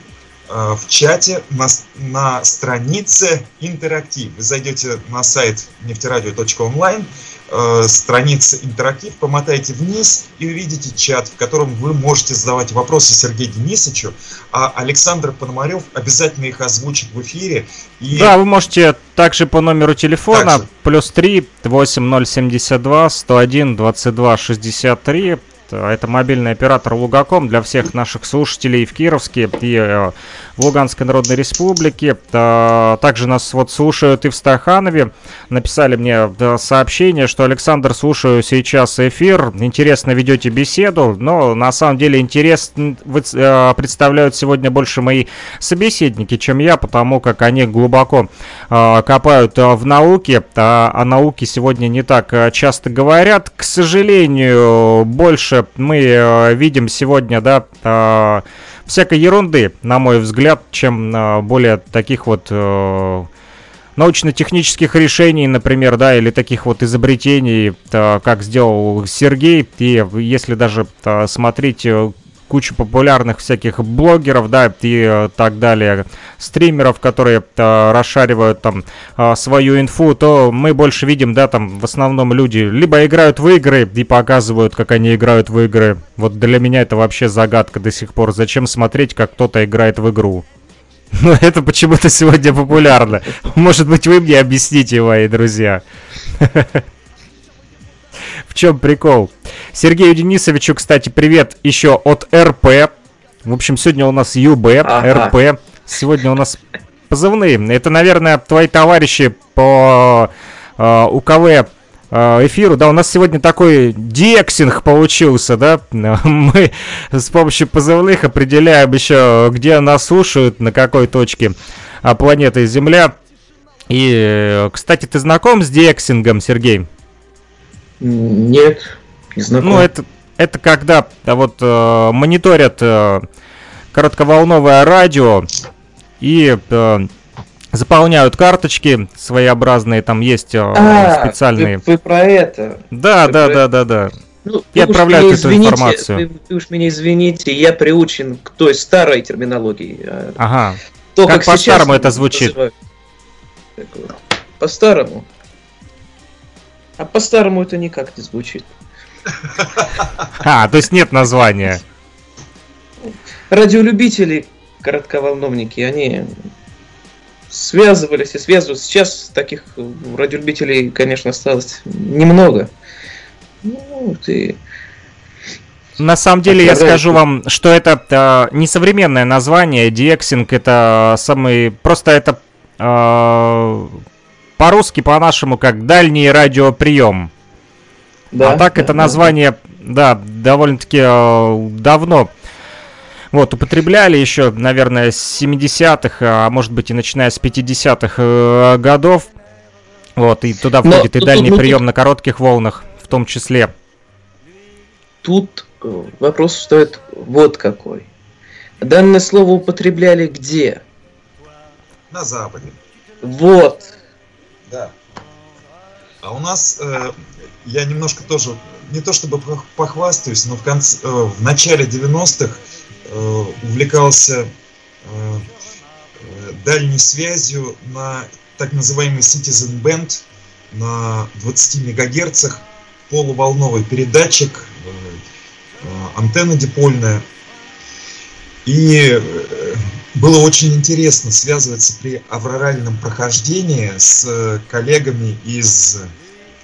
в чате на, на странице интерактив. Вы зайдете на сайт нефтерадио.онлайн, э, страница интерактив, помотайте вниз и увидите чат, в котором вы можете задавать вопросы Сергею Денисовичу, а Александр Пономарев обязательно их озвучит в эфире. И Да, вы можете также по номеру телефона Также. плюс 3 8072 101 22 63. Это мобильный оператор Лугаком для всех наших слушателей в Кировске и э, в Луганской Народной Республике. Та- Также нас вот слушают и в Стаханове. Написали мне сообщение, что Александр, слушаю сейчас эфир. Интересно ведете беседу, но на самом деле интерес э, представляют сегодня больше мои собеседники, чем я, потому как они глубоко э, копают э, в науке, а о науке сегодня не так э, часто говорят. К сожалению, больше мы э, видим сегодня, да, э, всякой ерунды, на мой взгляд, чем э, более таких вот научно-технических решений, например, да, или таких вот изобретений, как сделал Сергей. И если даже смотреть кучу популярных всяких блогеров, да, и э, так далее, стримеров, которые э, расшаривают там э, свою инфу, то мы больше видим, да, там в основном люди либо играют в игры и показывают, как они играют в игры. Вот для меня это вообще загадка до сих пор. Зачем смотреть, как кто-то играет в игру? Но это почему-то сегодня популярно. Может быть, вы мне объясните, мои друзья. В чем прикол? Сергею Денисовичу, кстати, привет еще от РП. В общем, сегодня у нас ЮБ, Ага. РП. Сегодня у нас позывные. Это, наверное, твои товарищи по э, УКВ э, эфиру. Да, у нас сегодня такой дексинг получился, да. Мы с помощью позывных определяем еще, где нас слушают, на какой точке а, планеты Земля. И, э, кстати, ты знаком с дексингом, Сергей? Нет, не знаком. Ну, это, это когда а, вот э, мониторят э, коротковолновое радио и э, заполняют карточки своеобразные, там есть э, А, специальные. Вы, вы про это. Да, вы да, про да, да, да. Ну, И отправляют эту извините, информацию. Вы, вы уж меня извините, я приучен к той старой терминологии. а Ага. То, Как сейчас по-старому это звучит? по-старому. А по-старому это никак не звучит. А, то есть нет названия. Радиолюбители, коротковолновники, они связывались и связываются. Сейчас таких радиолюбителей, конечно, осталось немного. Ну, и На самом деле я скажу вам, что это э, не современное название, Диексинг, это самый, просто это э, по-русски, по-нашему, как дальний радиоприем. да, а так да, это да. название, да, довольно-таки э, давно вот, употребляли еще, наверное, с 70-х, а может быть и начиная с 50-х э, годов. Вот, и туда Но входит и тут- дальний тут- прием на коротких волнах в том числе. Тут э, вопрос стоит вот какой. Данное слово употребляли где? На Западе. Вот. Да. А у нас, э, я немножко тоже, не то чтобы пох- похвастаюсь, но в, конце, э, в начале 90-х э, увлекался э, э, дальней связью на так называемый Citizen Band на 20 мегагерцах, полуволновый передатчик, э, э, антенна дипольная. И э, было очень интересно связываться при авроральном прохождении с э, коллегами из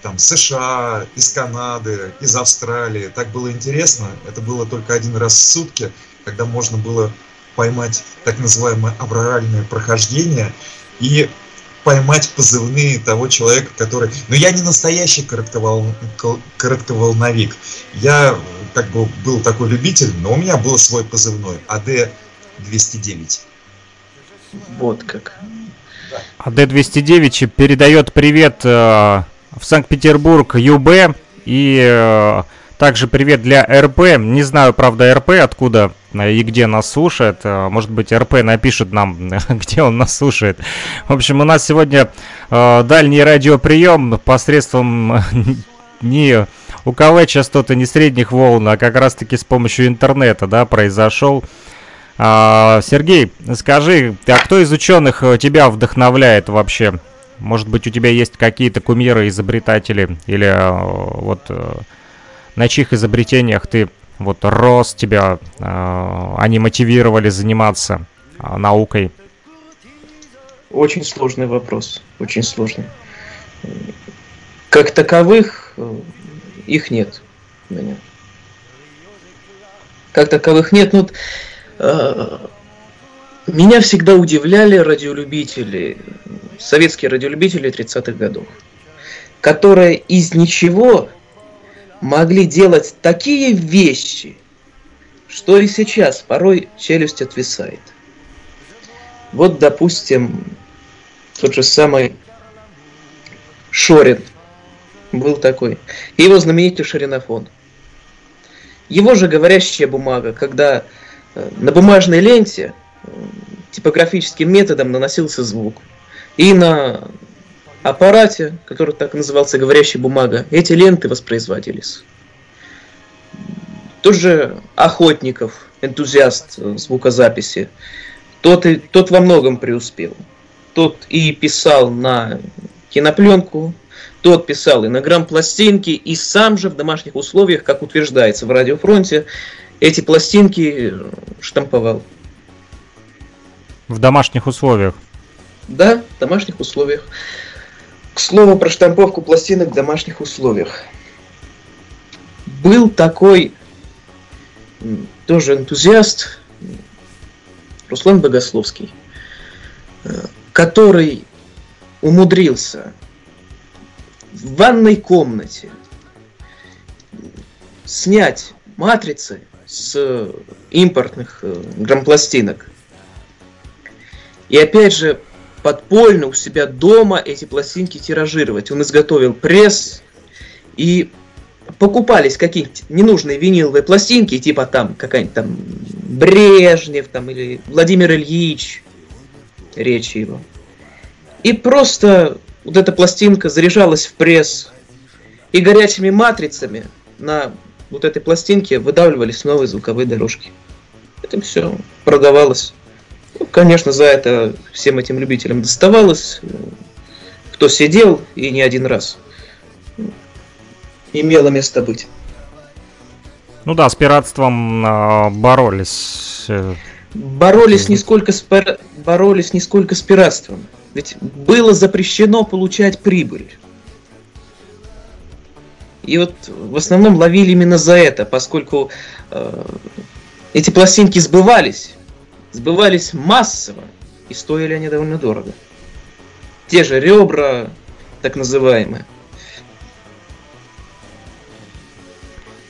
там, США, из Канады, из Австралии. Так было интересно. Это было только один раз в сутки, когда можно было поймать так называемое авроральное прохождение и поймать позывные того человека, который... Но я не настоящий коротковол- коротковолновик. Я э, как бы был такой любитель, но у меня был свой позывной АД-209. Вот как. А Д-209 передает привет э, в Санкт-Петербург ЮБ и э, также привет для РП. Не знаю, правда, РП откуда и где нас слушает. Э, Может быть, РП напишет нам, где он нас слушает. В общем, у нас сегодня э, дальний радиоприем посредством не УКВ частоты, не средних волн, а как раз-таки с помощью интернета, да, произошел. А, Сергей, скажи, а кто из ученых э, тебя вдохновляет вообще? Может быть, у тебя есть какие-то кумиры, изобретатели, или э, вот э, на чьих изобретениях ты вот рос, тебя они мотивировали заниматься э, наукой? Очень сложный вопрос. Очень сложный. Как таковых их нет у меня. Как таковых нет. Ну, меня всегда удивляли радиолюбители, советские радиолюбители 30-х годов, которые из ничего могли делать такие вещи, что и сейчас порой челюсть отвисает. Вот, допустим, тот же самый Шорин был такой. И его знаменитый ширинофон. Его же говорящая бумага, когда э, на бумажной ленте э, типографическим методом наносился звук. И на аппарате, который так назывался говорящая бумага, эти ленты воспроизводились. Тот же Охотников, энтузиаст э, звукозаписи, тот, и, тот во многом преуспел. Тот и писал на кинопленку, тот писал и на грамм-пластинки, и сам же в домашних условиях, как утверждается в Радиофронте, эти пластинки штамповал. В домашних условиях. Да, в домашних условиях. К слову про штамповку пластинок в домашних условиях. Был такой тоже энтузиаст Руслан Богословский, э, который умудрился в ванной комнате снять матрицы с импортных э, грампластинок. И опять же, подпольно у себя дома эти пластинки тиражировать. Он изготовил пресс и покупались какие-нибудь ненужные виниловые пластинки, типа там какая-нибудь там Брежнев там или Владимир Ильич, речи его. И просто вот эта пластинка заряжалась в пресс, и горячими матрицами на вот этой пластинке выдавливались новые звуковые дорожки. Это все продавалось. Ну, конечно, за это всем этим любителям доставалось. В кто сидел и не один раз. Имело место быть. Ну да, с пиратством э, боролись. э, Боролись не сколько с, пир- боролись не сколько с пиратством. Ведь было запрещено получать прибыль. И вот в основном ловили именно за это, поскольку э, эти пластинки сбывались. Сбывались массово. И стоили они довольно дорого. Те же ребра, так называемые.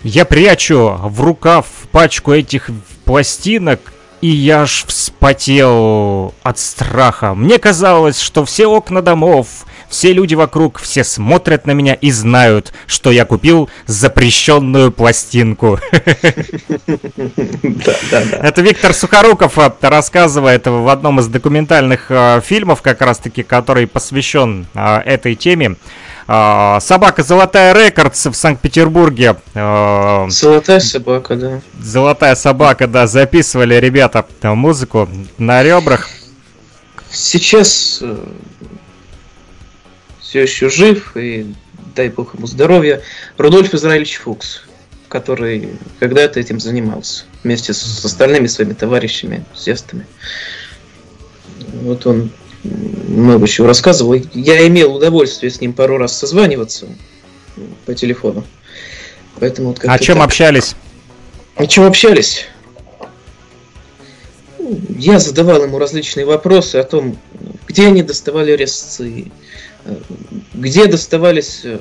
Я прячу в рукав пачку этих пластинок, и я аж вспотел от страха. Мне казалось, что все окна домов, все люди вокруг, все смотрят на меня и знают, что я купил запрещенную пластинку. Это Виктор Сухоруков э, рассказывает в одном из документальных э, фильмов, как раз-таки, который посвящен э, этой теме. Собака Золотая Рекордс в Санкт-Петербурге. Золотая собака, да. Золотая собака, да, записывали ребята музыку на ребрах. Сейчас все еще жив, и дай бог ему здоровья, Рудольф Израилевич Фукс, который когда-то этим занимался, вместе с, остальными своими товарищами, сестрами. Вот он много чего рассказывал. Я имел удовольствие с ним пару раз созваниваться по телефону. Поэтому вот О как-то чем так. общались? О чем общались? Ну, Я задавал ему различные вопросы о том, где они доставали резцы, где доставались э,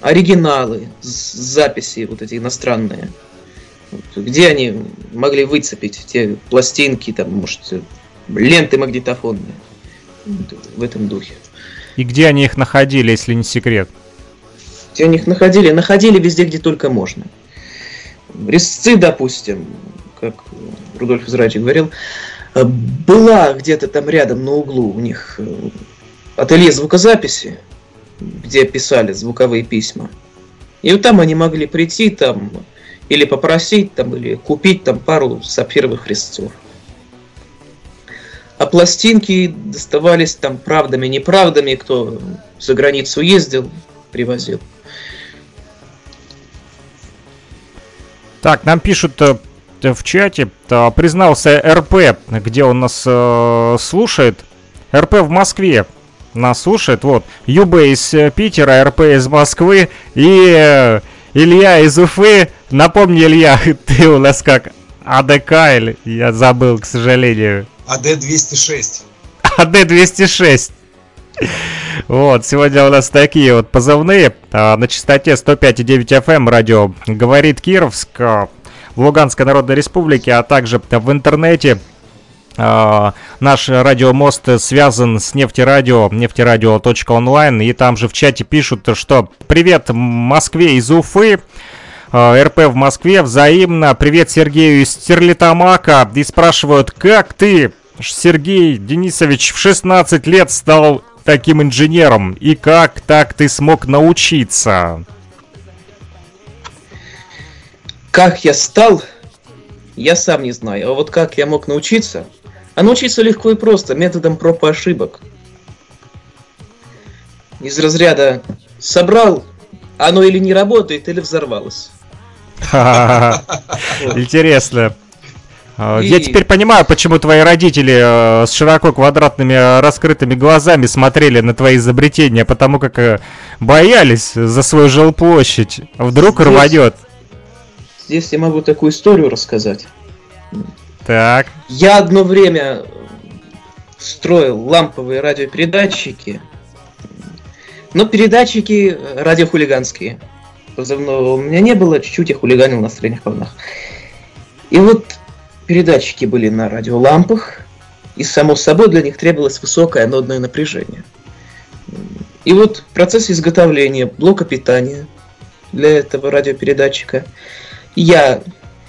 оригиналы, записи вот эти иностранные, где они могли выцепить те пластинки, там, может, э, ленты магнитофонные. В этом духе. И где они их находили, если не секрет? Где они их находили? Находили везде, где только можно. Резцы, допустим, как Рудольф Израилевич говорил, э, была где-то там рядом на углу у них э, ателье звукозаписи, где писали звуковые письма. И вот там они могли прийти там или попросить там, или купить там пару сапфировых резцов. А пластинки доставались там правдами, неправдами, кто за границу ездил, привозил. Так, нам пишут э, в чате, э, признался РП, где он нас э, слушает. РП в Москве нас слушает, вот. ЮБ из э, Питера, РП из Москвы и э, Илья из Уфы. Напомни, Илья, ты у нас как АДК или я забыл, к сожалению. АД-206. АД-206. Вот, сегодня у нас такие вот позывные а, на частоте 105,9 FM радио говорит Кировск а, в Луганской Народной Республике, а также в интернете. А, Наш радиомост связан с нефтерадио, нефтерадио.онлайн, и там же в чате пишут, что «Привет Москве из Уфы», а, РП в Москве взаимно. Привет Сергею из Стерлитамака. И спрашивают, как ты, Сергей Денисович, в 16 лет стал таким инженером? И как так ты смог научиться? Как я стал, я сам не знаю. А вот как я мог научиться? А научиться легко и просто, методом проб и ошибок. Из разряда собрал, оно или не работает, или взорвалось. Интересно. А, Я теперь понимаю, почему твои родители э, с широко квадратными э, раскрытыми глазами смотрели на твои изобретения, потому как э, боялись за свою жилплощадь. Вдруг Здесь- рванет. Здесь я могу такую историю рассказать. Так. Я одно время строил ламповые радиопередатчики, но передатчики радиохулиганские. Позывного у меня не было, чуть-чуть я хулиганил на средних волнах. И вот передатчики были на радиолампах, и само собой для них требовалось высокое анодное напряжение. И вот в процессе изготовления блока питания для этого радиопередатчика я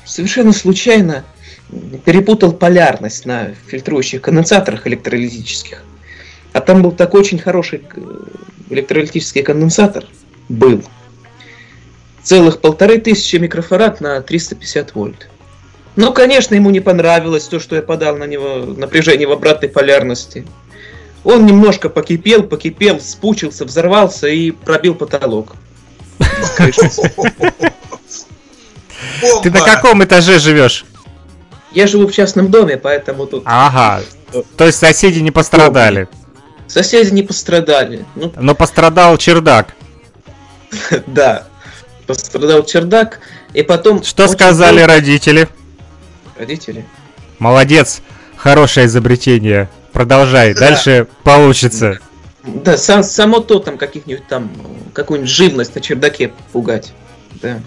совершенно случайно перепутал полярность на фильтрующих конденсаторах электролитических. А там был такой очень хороший э, электролитический конденсатор. Был. Целых полторы тысячи микрофарад на 350 вольт. Ну, конечно, ему не понравилось то, что я подал на него напряжение в обратной полярности. Он немножко покипел, покипел, спучился, взорвался и пробил потолок. Ты на каком этаже живешь? Я живу в частном доме, поэтому тут Ага. То есть соседи не пострадали. соседи не пострадали. Ну, Но пострадал чердак. да. Пострадал чердак, и потом... Что сказали родители? Родители. Молодец. Хорошее изобретение. Продолжай. Дальше получится. Да, сам, само то там каких-нибудь там, какую-нибудь живность на чердаке пугать. Да.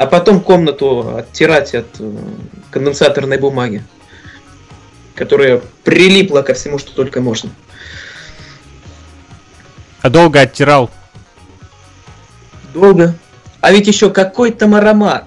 А потом комнату оттирать от э, конденсаторной бумаги, которая прилипла ко всему, что только можно. А долго оттирал. Долго. А ведь еще какой там аромат.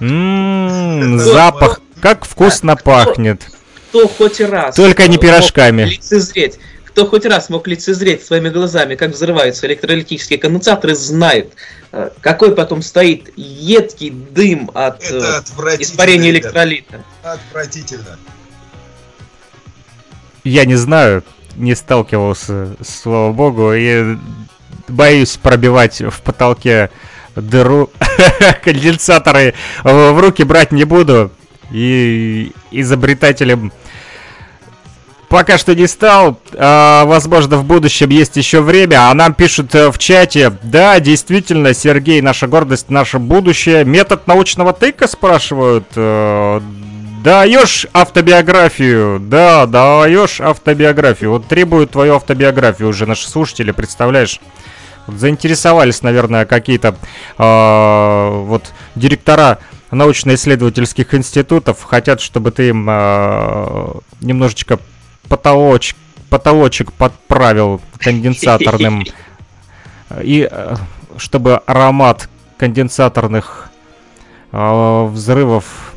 Ммм, запах. Как вкусно пахнет. Кто хоть раз... Только не пирожками. лицезреть, кто хоть раз мог лицезреть своими глазами, как взрываются электролитические конденсаторы, знает, э, какой потом стоит едкий дым от э, испарения электролита. Отвратительно. Я не знаю, не сталкивался, слава богу, и боюсь пробивать в потолке дыру. Конденсаторы в руки брать не буду. И изобретателем пока что не стал. А, возможно, в будущем есть еще время. А нам пишут э, в чате. Да, действительно, Сергей, наша гордость, наше будущее. Метод научного тыка спрашивают. Э, Даешь автобиографию, да, даешь автобиографию. Вот требуют твою автобиографию уже наши слушатели, представляешь? Вот заинтересовались, наверное, какие-то а, вот директора научно-исследовательских институтов, хотят, чтобы ты им а, немножечко потолочек, потолочек подправил конденсаторным. И э, чтобы аромат конденсаторных э, взрывов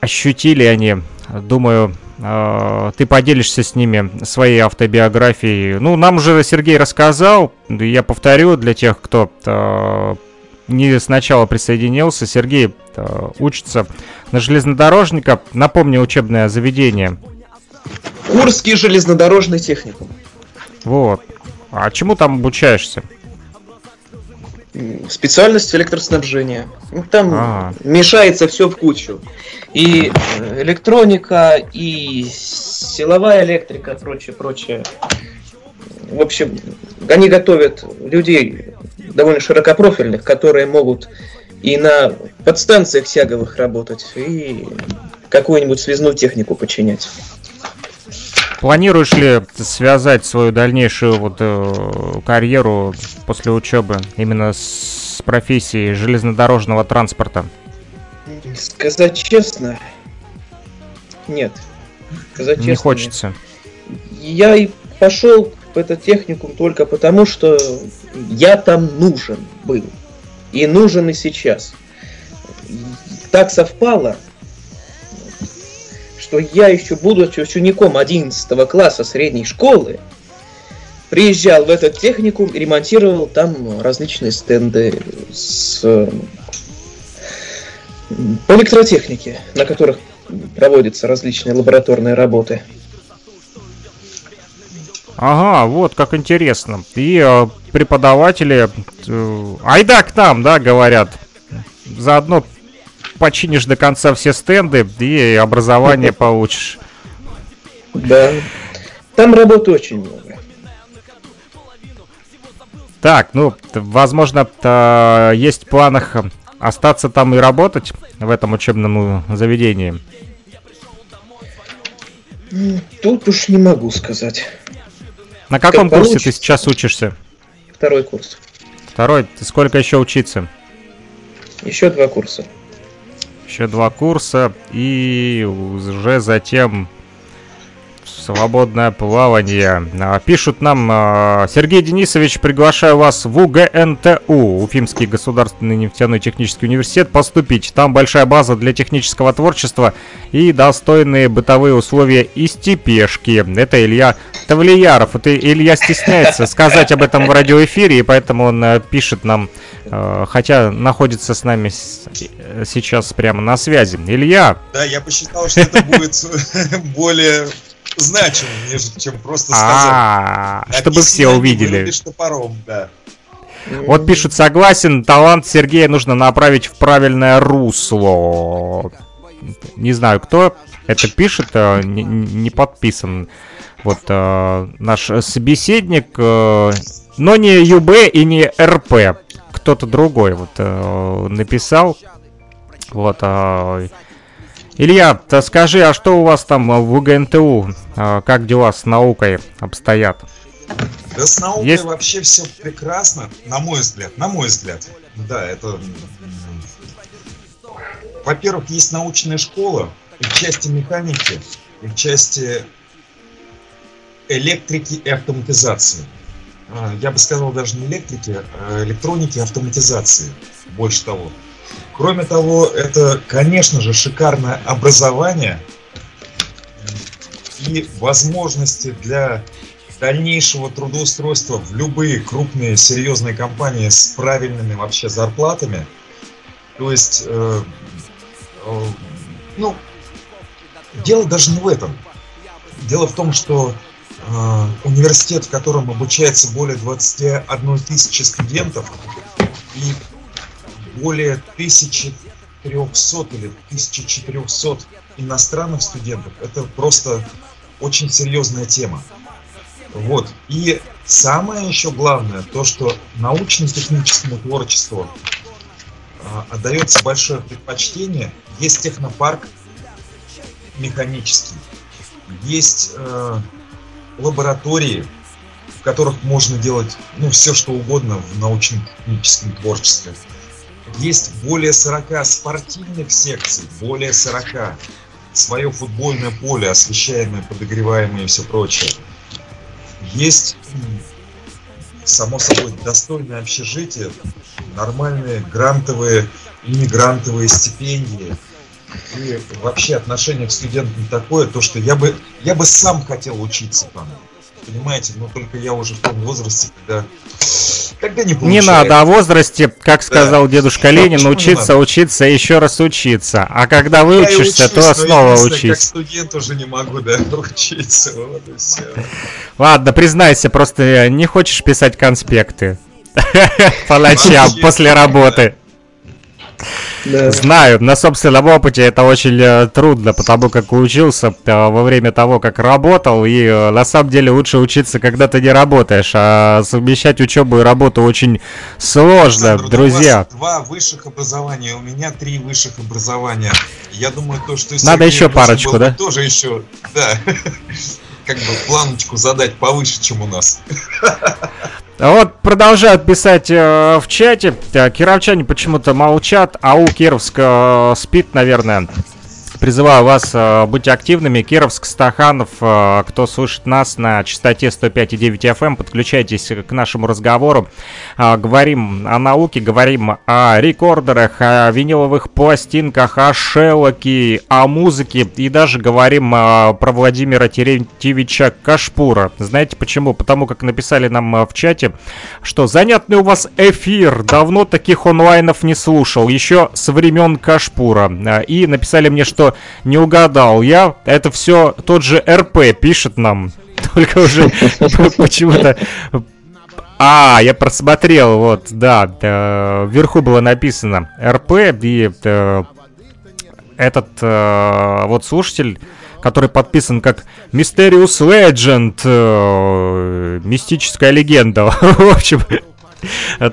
ощутили они. Думаю, э, ты поделишься с ними своей автобиографией. Ну, нам уже Сергей рассказал, я повторю для тех, кто э, не сначала присоединился. Сергей э, учится на железнодорожника. Напомню, учебное заведение. Курский железнодорожный техникум. Вот. А чему там обучаешься? Специальность электроснабжения. Ну, Там А. мешается все в кучу. И э, электроника, и силовая электрика, прочее, прочее. В общем, они готовят людей довольно широкопрофильных, которые могут и на подстанциях тяговых работать, и какую-нибудь связную технику починять. Планируешь ли связать свою дальнейшую вот э, карьеру после учебы именно с профессией железнодорожного транспорта? Сказать честно, нет. Сказать Не честно, хочется. нет. Я и пошел в этот техникум только потому, что я там нужен был. И нужен и сейчас. Так совпало, что я еще, будучи учеником 11 класса средней школы, приезжал в этот техникум и ремонтировал там различные стенды с по электротехнике, на которых проводятся различные лабораторные работы. Ага, вот как интересно. И э, преподаватели, э, айда к нам, да, говорят. Заодно починишь до конца все стенды и образование получишь. Да. Там работы очень много. Так, ну, возможно, есть в планах остаться там и работать в этом учебном э, заведении. Тут уж не могу сказать. На каком курсе ты получится. сейчас учишься? Второй курс. Второй, ты сколько еще учиться? Еще два курса. Еще два курса и уже затем свободное плавание. А, Пишут нам, а, Сергей Денисович, приглашаю вас в УГНТУ, Уфимский государственный нефтяной технический университет, поступить. Там большая база для технического творчества и достойные бытовые условия и степешки. Это Илья Тавлияров. Это Илья стесняется сказать об этом в радиоэфире, и поэтому он э, пишет нам, э, хотя находится с нами э, сейчас прямо на связи. Илья, Да, я посчитал, что это будет более значимым, нежели чем просто сказать. А, чтобы Объясни, все увидели. вырубишь топором, да. Вот пишут, согласен, талант Сергея нужно направить в правильное русло. Не знаю, кто это пишет, э, не, не подписан. Вот э, наш собеседник, э, но не ЮБ и не РП. Кто-то другой вот э, написал. Вот. э, Илья, ты скажи, а что у вас там в УГНТУ? Э, Как дела с наукой обстоят? Да с наукой Есть- вообще все прекрасно, на мой взгляд. На мой взгляд. Да, это... Во-первых, есть научная школа и в части механики, и в части электрики и автоматизации. А, Я бы сказал даже не электрики, а электроники и автоматизации. Больше того. Кроме того, это, конечно же, шикарное образование и возможности для дальнейшего трудоустройства в любые крупные серьезные компании с правильными вообще зарплатами. То есть, э, э, ну, дело даже не в этом. Дело в том, что э, университет, в котором обучается более 21 тысячи студентов и более 1300 или 1400 иностранных студентов, это просто очень серьезная тема. Вот. И самое еще главное, то, что научно-техническому творчеству а, отдается большое предпочтение. Есть технопарк механический, есть э, лаборатории, в которых можно делать ну, все, что угодно в научно-техническом творчестве. Есть более 40 спортивных секций, более 40. Свое футбольное поле, освещаемое, подогреваемое и все прочее. Есть, само собой, достойное общежитие, нормальные грантовые и негрантовые стипендии. И вообще отношение к студентам такое, то что я бы, я бы сам хотел учиться там. Понимаете, но только я уже в том возрасте, когда, когда не Не надо о возрасте, как сказал дедушка Ленин, не учиться, учиться и еще раз учиться. А когда Я выучишься, учусь, то но снова Как учись. студент уже не могу, да, учиться. Вот и все. Ладно, признайся, просто не хочешь писать конспекты по ночам после работы. Да. Знаю, на собственном опыте это очень э, трудно, потому как учился э, во время того, как работал, и э, на самом деле лучше учиться, когда ты не работаешь, а совмещать учебу и работу очень сложно, Александр, друзья. У два высших образования, у меня три высших образования. Я думаю, то, что Надо еще парочку, да? Тоже еще, да. Как бы планочку задать повыше, чем у нас. А Вот продолжают писать э, в чате. Кировчане почему-то молчат. АУ Кировск э, спит, наверное. Призываю вас э, быть активными. Кировск, Стаханов, э, кто слышит нас на частоте 105,9 FM, эм, подключайтесь к нашему разговору. А, говорим о науке, говорим о рекордерах, о виниловых пластинках, о шеллоке, о музыке и даже говорим про Владимира Терентьевича Кашпура. Знаете почему? Потому как написали нам в чате, что занятный у вас эфир, давно таких онлайнов не слушал, еще со времен Кашпура. И написали мне, что не угадал я, это все тот же РП пишет нам, только уже почему-то а, я просмотрел, вот, да, э, вверху было написано РП, и э, этот э, вот слушатель, который подписан как Mysterious Legend, э, мистическая легенда, в общем,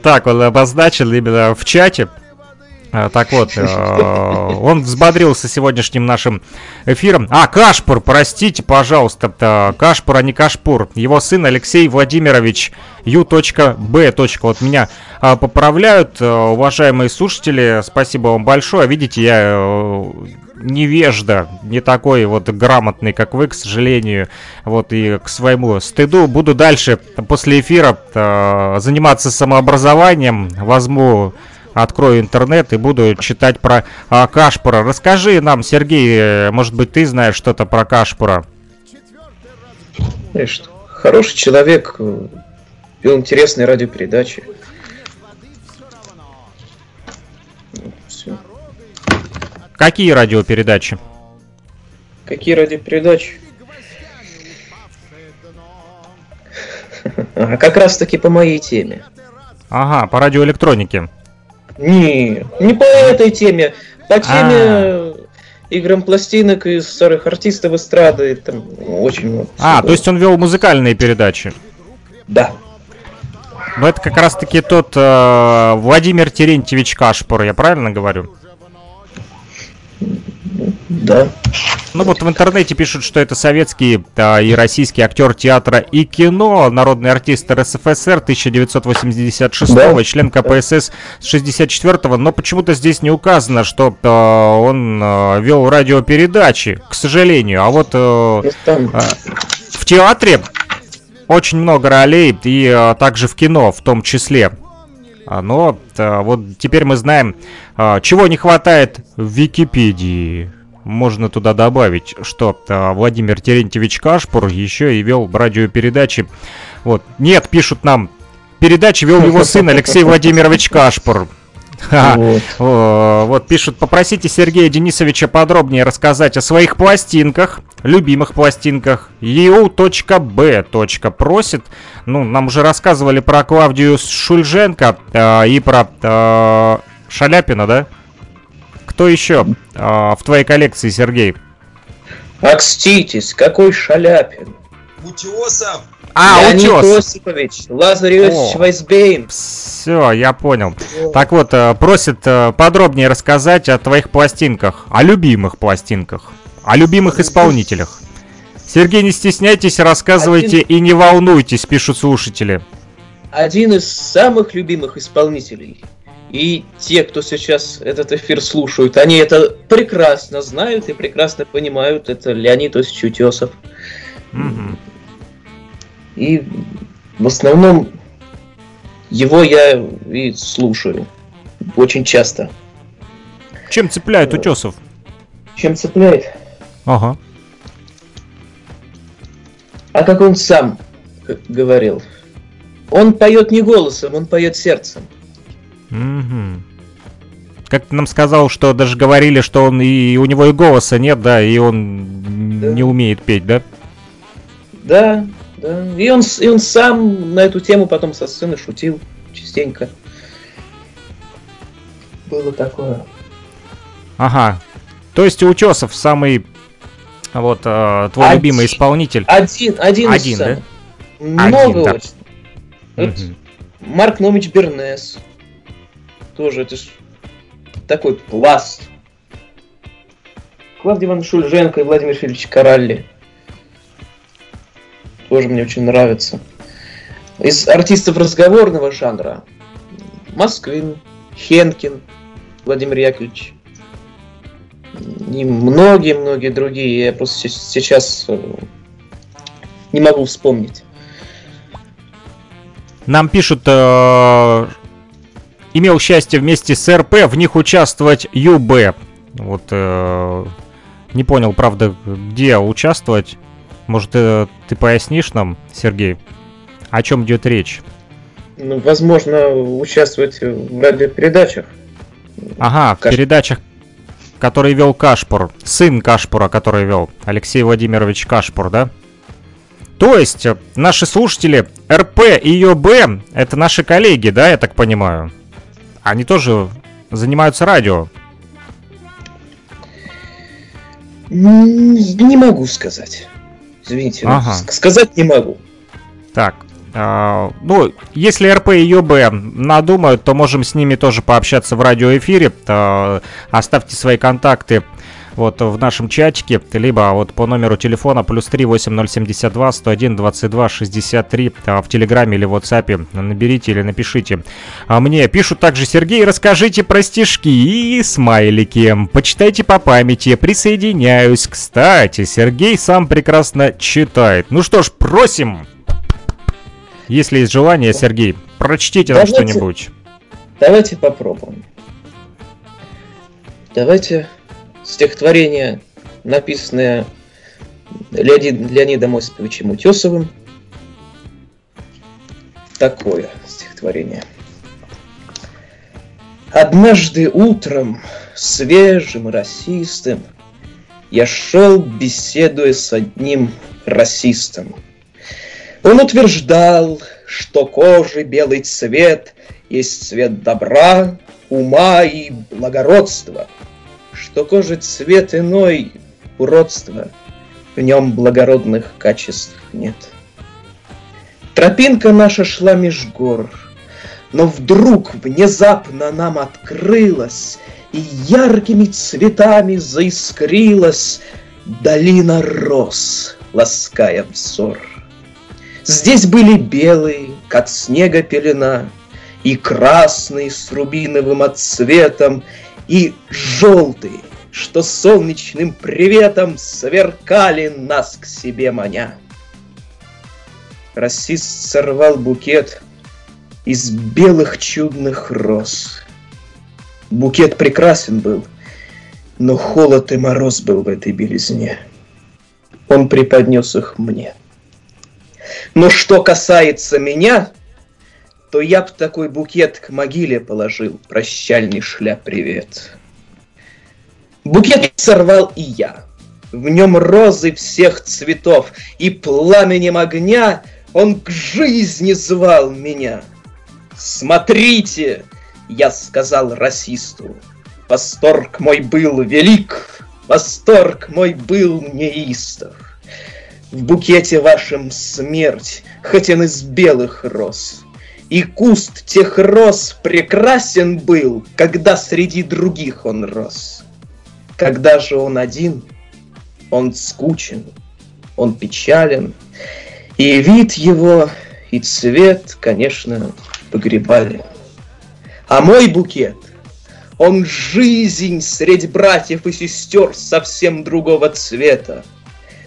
так он обозначил именно в чате. А, Так вот, э, он взбодрился сегодняшним нашим эфиром. А, Кашпур, простите, пожалуйста, э, Кашпур, а не Кашпур. Его сын Алексей Владимирович Ю.Б. Вот меня а, поправляют, э, уважаемые слушатели, спасибо вам большое. Видите, я э, невежда, не такой вот грамотный, как вы, к сожалению. Вот и к своему стыду буду дальше после эфира э, заниматься самообразованием. Возьму открою интернет и буду читать про а, Кашпура. Расскажи нам, Сергей, э, может быть, ты знаешь что-то про Кашпура? Хороший человек, вел интересные радиопередачи. Какие радиопередачи? Какие радиопередачи? А как раз таки по моей теме. Ага, по радиоэлектронике. Не, не по этой теме. По теме А. играм пластинок и старых артистов эстрады. Там очень много. А, всего. то есть он вел музыкальные передачи. Да. Ну, это как раз-таки тот э, Владимир Терентьевич Кашпор, я правильно говорю? Да. Ну вот в интернете пишут, что это советский а, и российский актер театра и кино, народный артист РСФСР 1986 Да. член КПСС с 64 но почему-то здесь не указано, что а, он а, вел радиопередачи, к сожалению. А вот там. а, в театре очень много ролей и а, также в кино в том числе. А, Но а, вот теперь мы знаем, а, чего не хватает в Википедии. Можно туда добавить, что Владимир Терентьевич Кашпур еще и вел радиопередачи. Вот. Нет, пишут нам, передачи вел его сын Алексей Владимирович Кашпур. Вот. Пишут, попросите Сергея Денисовича подробнее рассказать о своих пластинках, любимых пластинках. eu.b. просит. Ну, нам уже рассказывали про Клавдию Шульженко э, и про э, Шаляпина, да? Кто еще э, в твоей коллекции, Сергей? Окститесь, какой Шаляпин. Утесов! А, Леонид утес. Осипович, Лазарь Иосифович. Вайсбейн. Все, я понял. Так вот, э, просит э, подробнее рассказать о твоих пластинках, о любимых пластинках, о любимых исполнителях. Сергей, не стесняйтесь, рассказывайте и не волнуйтесь, пишут слушатели. Один из самых любимых исполнителей. И те, кто сейчас этот эфир слушают, они это прекрасно знают и прекрасно понимают. Это Леонид Осич Утесов. Мгм. И в основном его я и слушаю. Очень часто. Чем цепляет утесов? Чем цепляет? Ага. А как он сам говорил. Он поет не голосом, он поет сердцем. Мгм. Как ты нам сказал, что даже говорили, что он и у него и голоса нет, да, и он Да. не умеет петь, да? Да, да. И он, и он сам на эту тему потом со сцены шутил частенько. Было такое. Ага. То есть Утесов самый вот э, твой Один. любимый исполнитель. Один, один, из Один, да? Много Один, да. очень. Вот Мгм. Марк Номич Бернес. Тоже это ж такой пласт. Клавдий Иван Шульженко и Владимир Филиппович Каралли. Тоже мне очень нравится. Из артистов разговорного жанра. Москвин, Хенкин, Владимир Яковлевич. И многие-многие другие. Я просто се- сейчас э, не могу вспомнить. Нам пишут, э, имел счастье вместе с РП в них участвовать ЮБ. Вот э, не понял, правда, где участвовать. Может, э, ты пояснишь нам, Сергей, о чем идет речь? Ну, возможно, участвовать в радиопередачах. Ага, в Каш- передачах, которые вел Кашпур, сын Кашпура, который вел, Алексей Владимирович Кашпур, да? То есть, э, наши слушатели РП и ЙОБ, это наши коллеги, да, я так понимаю? Они тоже занимаются радио. Не могу сказать. Извините, Ага. сказать не могу. Так, а, ну, если РП и ЙОБ надумают, то можем с ними тоже пообщаться в радиоэфире. А, Оставьте свои контакты вот в нашем чатике, либо вот по номеру телефона плюс 3 8072 101 22 63 а, в Телеграме или в WhatsApp наберите или напишите. А мне пишут также Сергей, расскажите про стишки и смайлики. Почитайте по памяти, присоединяюсь. Кстати, Сергей сам прекрасно читает. Ну что ж, просим! Если есть желание, Сергей, прочтите нам что-нибудь. Давайте попробуем. Давайте стихотворение, написанное Леонид- Леонидом Осиповичем Утесовым. Такое стихотворение. Однажды утром, свежим и расистым, я шел, беседуя с одним расистом. Он утверждал, что кожи белый цвет есть цвет добра, ума и благородства, что кожи цвет иной уродства, в нем благородных качеств нет. Тропинка наша шла меж гор, но вдруг внезапно нам открылась и яркими цветами заискрилась долина роз, лаская взор. Здесь были белые, как снега пелена, и красные с рубиновым отцветом, и желтые, что солнечным приветом сверкали нас к себе маня. Расист сорвал букет из белых чудных роз. Букет прекрасен был, но холод и мороз был в этой белизне. Он преподнес их мне. Но что касается меня, то я б такой букет к могиле положил, прощальный шляп привет. Букет сорвал и я. В нем розы всех цветов, и пламенем огня он к жизни звал меня. Смотрите, я сказал расисту, восторг мой был велик, восторг мой был неистов. В букете вашем смерть, хоть он из белых роз. И куст тех роз прекрасен был, когда среди других он рос. Когда же он один, он скучен, он печален, и вид его, и цвет, конечно, погребали. А мой букет, он жизнь среди братьев и сестер совсем другого цвета.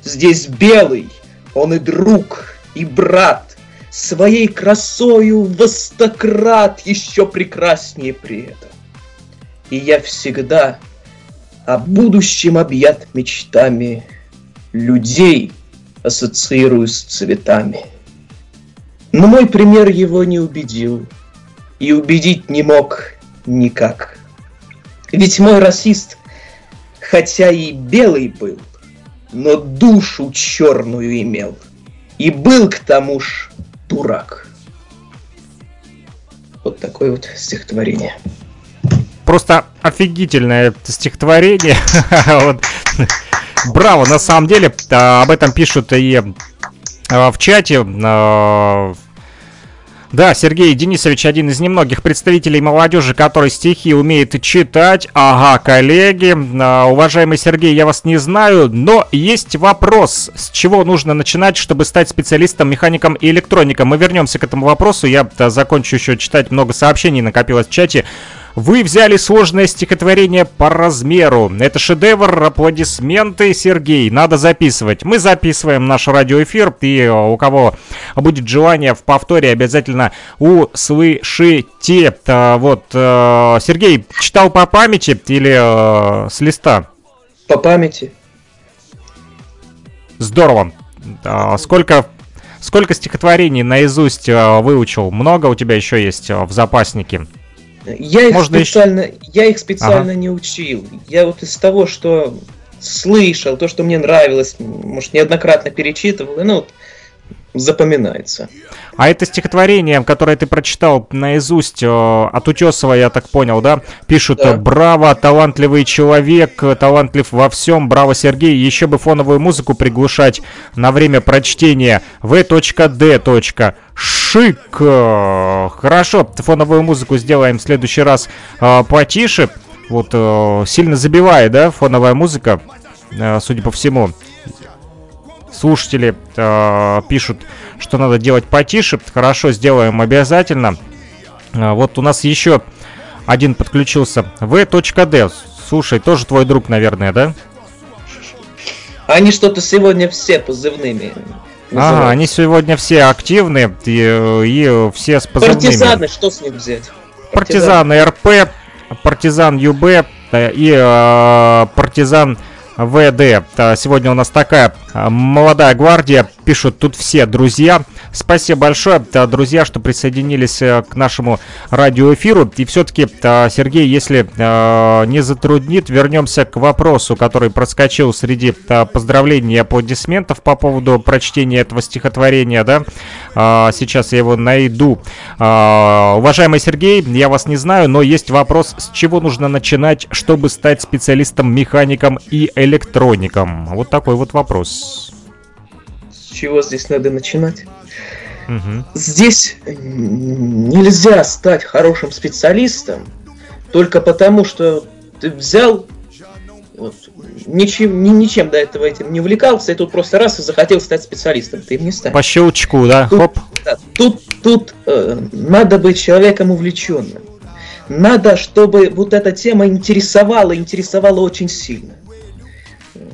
Здесь белый, он и друг, и брат, своей красою востократ еще прекраснее при этом. И я всегда о будущем объят мечтами, людей ассоциирую с цветами. Но мой пример его не убедил, и убедить не мог никак. Ведь мой расист, хотя и белый был, но душу черную имел. И был к тому ж дурак. Вот такое вот стихотворение. Просто офигительное стихотворение. Браво, на самом деле, а, об этом пишут и а, в чате, а, да, Сергей Денисович один из немногих представителей молодежи, который стихи умеет читать. Ага, коллеги. А, уважаемый Сергей, я вас не знаю, но есть вопрос. С чего нужно начинать, чтобы стать специалистом, механиком и электроником? Мы вернемся к этому вопросу. Я закончу еще читать много сообщений, накопилось в чате. Вы взяли сложное стихотворение по размеру. Это шедевр, аплодисменты, Сергей. Надо записывать. Мы записываем наш радиоэфир, и э, у кого будет желание в повторе, обязательно услышите. Э, вот, э, Сергей, читал по памяти или с листа? По памяти. Здорово. Сколько Сколько стихотворений наизусть выучил? Много у тебя еще есть в запаснике? Я их Можно специально, еще... я их специально ага. не учил. Я вот из того, что слышал, то, что мне нравилось, может, неоднократно перечитывал, ну, вот, запоминается. А это стихотворение, которое ты прочитал наизусть э, от Утесова, я так понял, да? Пишут да. «Браво, талантливый человек, талантлив во всем, браво, Сергей, еще бы фоновую музыку приглушать на время прочтения. В.Д. Шик. Хорошо, фоновую музыку сделаем в следующий раз э, потише. Вот э, сильно забивает, да, фоновая музыка, э, судя по всему. Слушатели э, пишут, что надо делать потише. Хорошо, сделаем обязательно. Э, вот у нас еще один подключился. В.Д. Слушай, тоже твой друг, наверное, да? Они что-то сегодня все позывными Ага, они сегодня все активны и, и все с позывными. Партизаны, что с них взять? Партизаны РП, партизан ЮБ э, и э, партизан ВД. Сегодня у нас такая молодая гвардия. Пишут тут все друзья. Спасибо большое, э, друзья, что присоединились э, к нашему радиоэфиру. И все-таки, э, Сергей, если не затруднит, вернемся к вопросу, который проскочил среди поздравлений и аплодисментов по поводу прочтения этого стихотворения, да. Сейчас я его найду. Уважаемый Сергей, я вас не знаю, но есть вопрос, с чего нужно начинать, чтобы стать специалистом, механиком и электроником? Вот такой вот вопрос. С чего здесь надо начинать? Здесь нельзя стать хорошим специалистом только потому, что ты взял вот, ничем, ни, ничем до этого этим не увлекался, и тут просто раз и захотел стать специалистом. Ты им не станешь. По щелчку, да? Тут, Хоп. Да, тут тут э, надо быть человеком увлеченным. Надо, чтобы вот эта тема интересовала, интересовала очень сильно.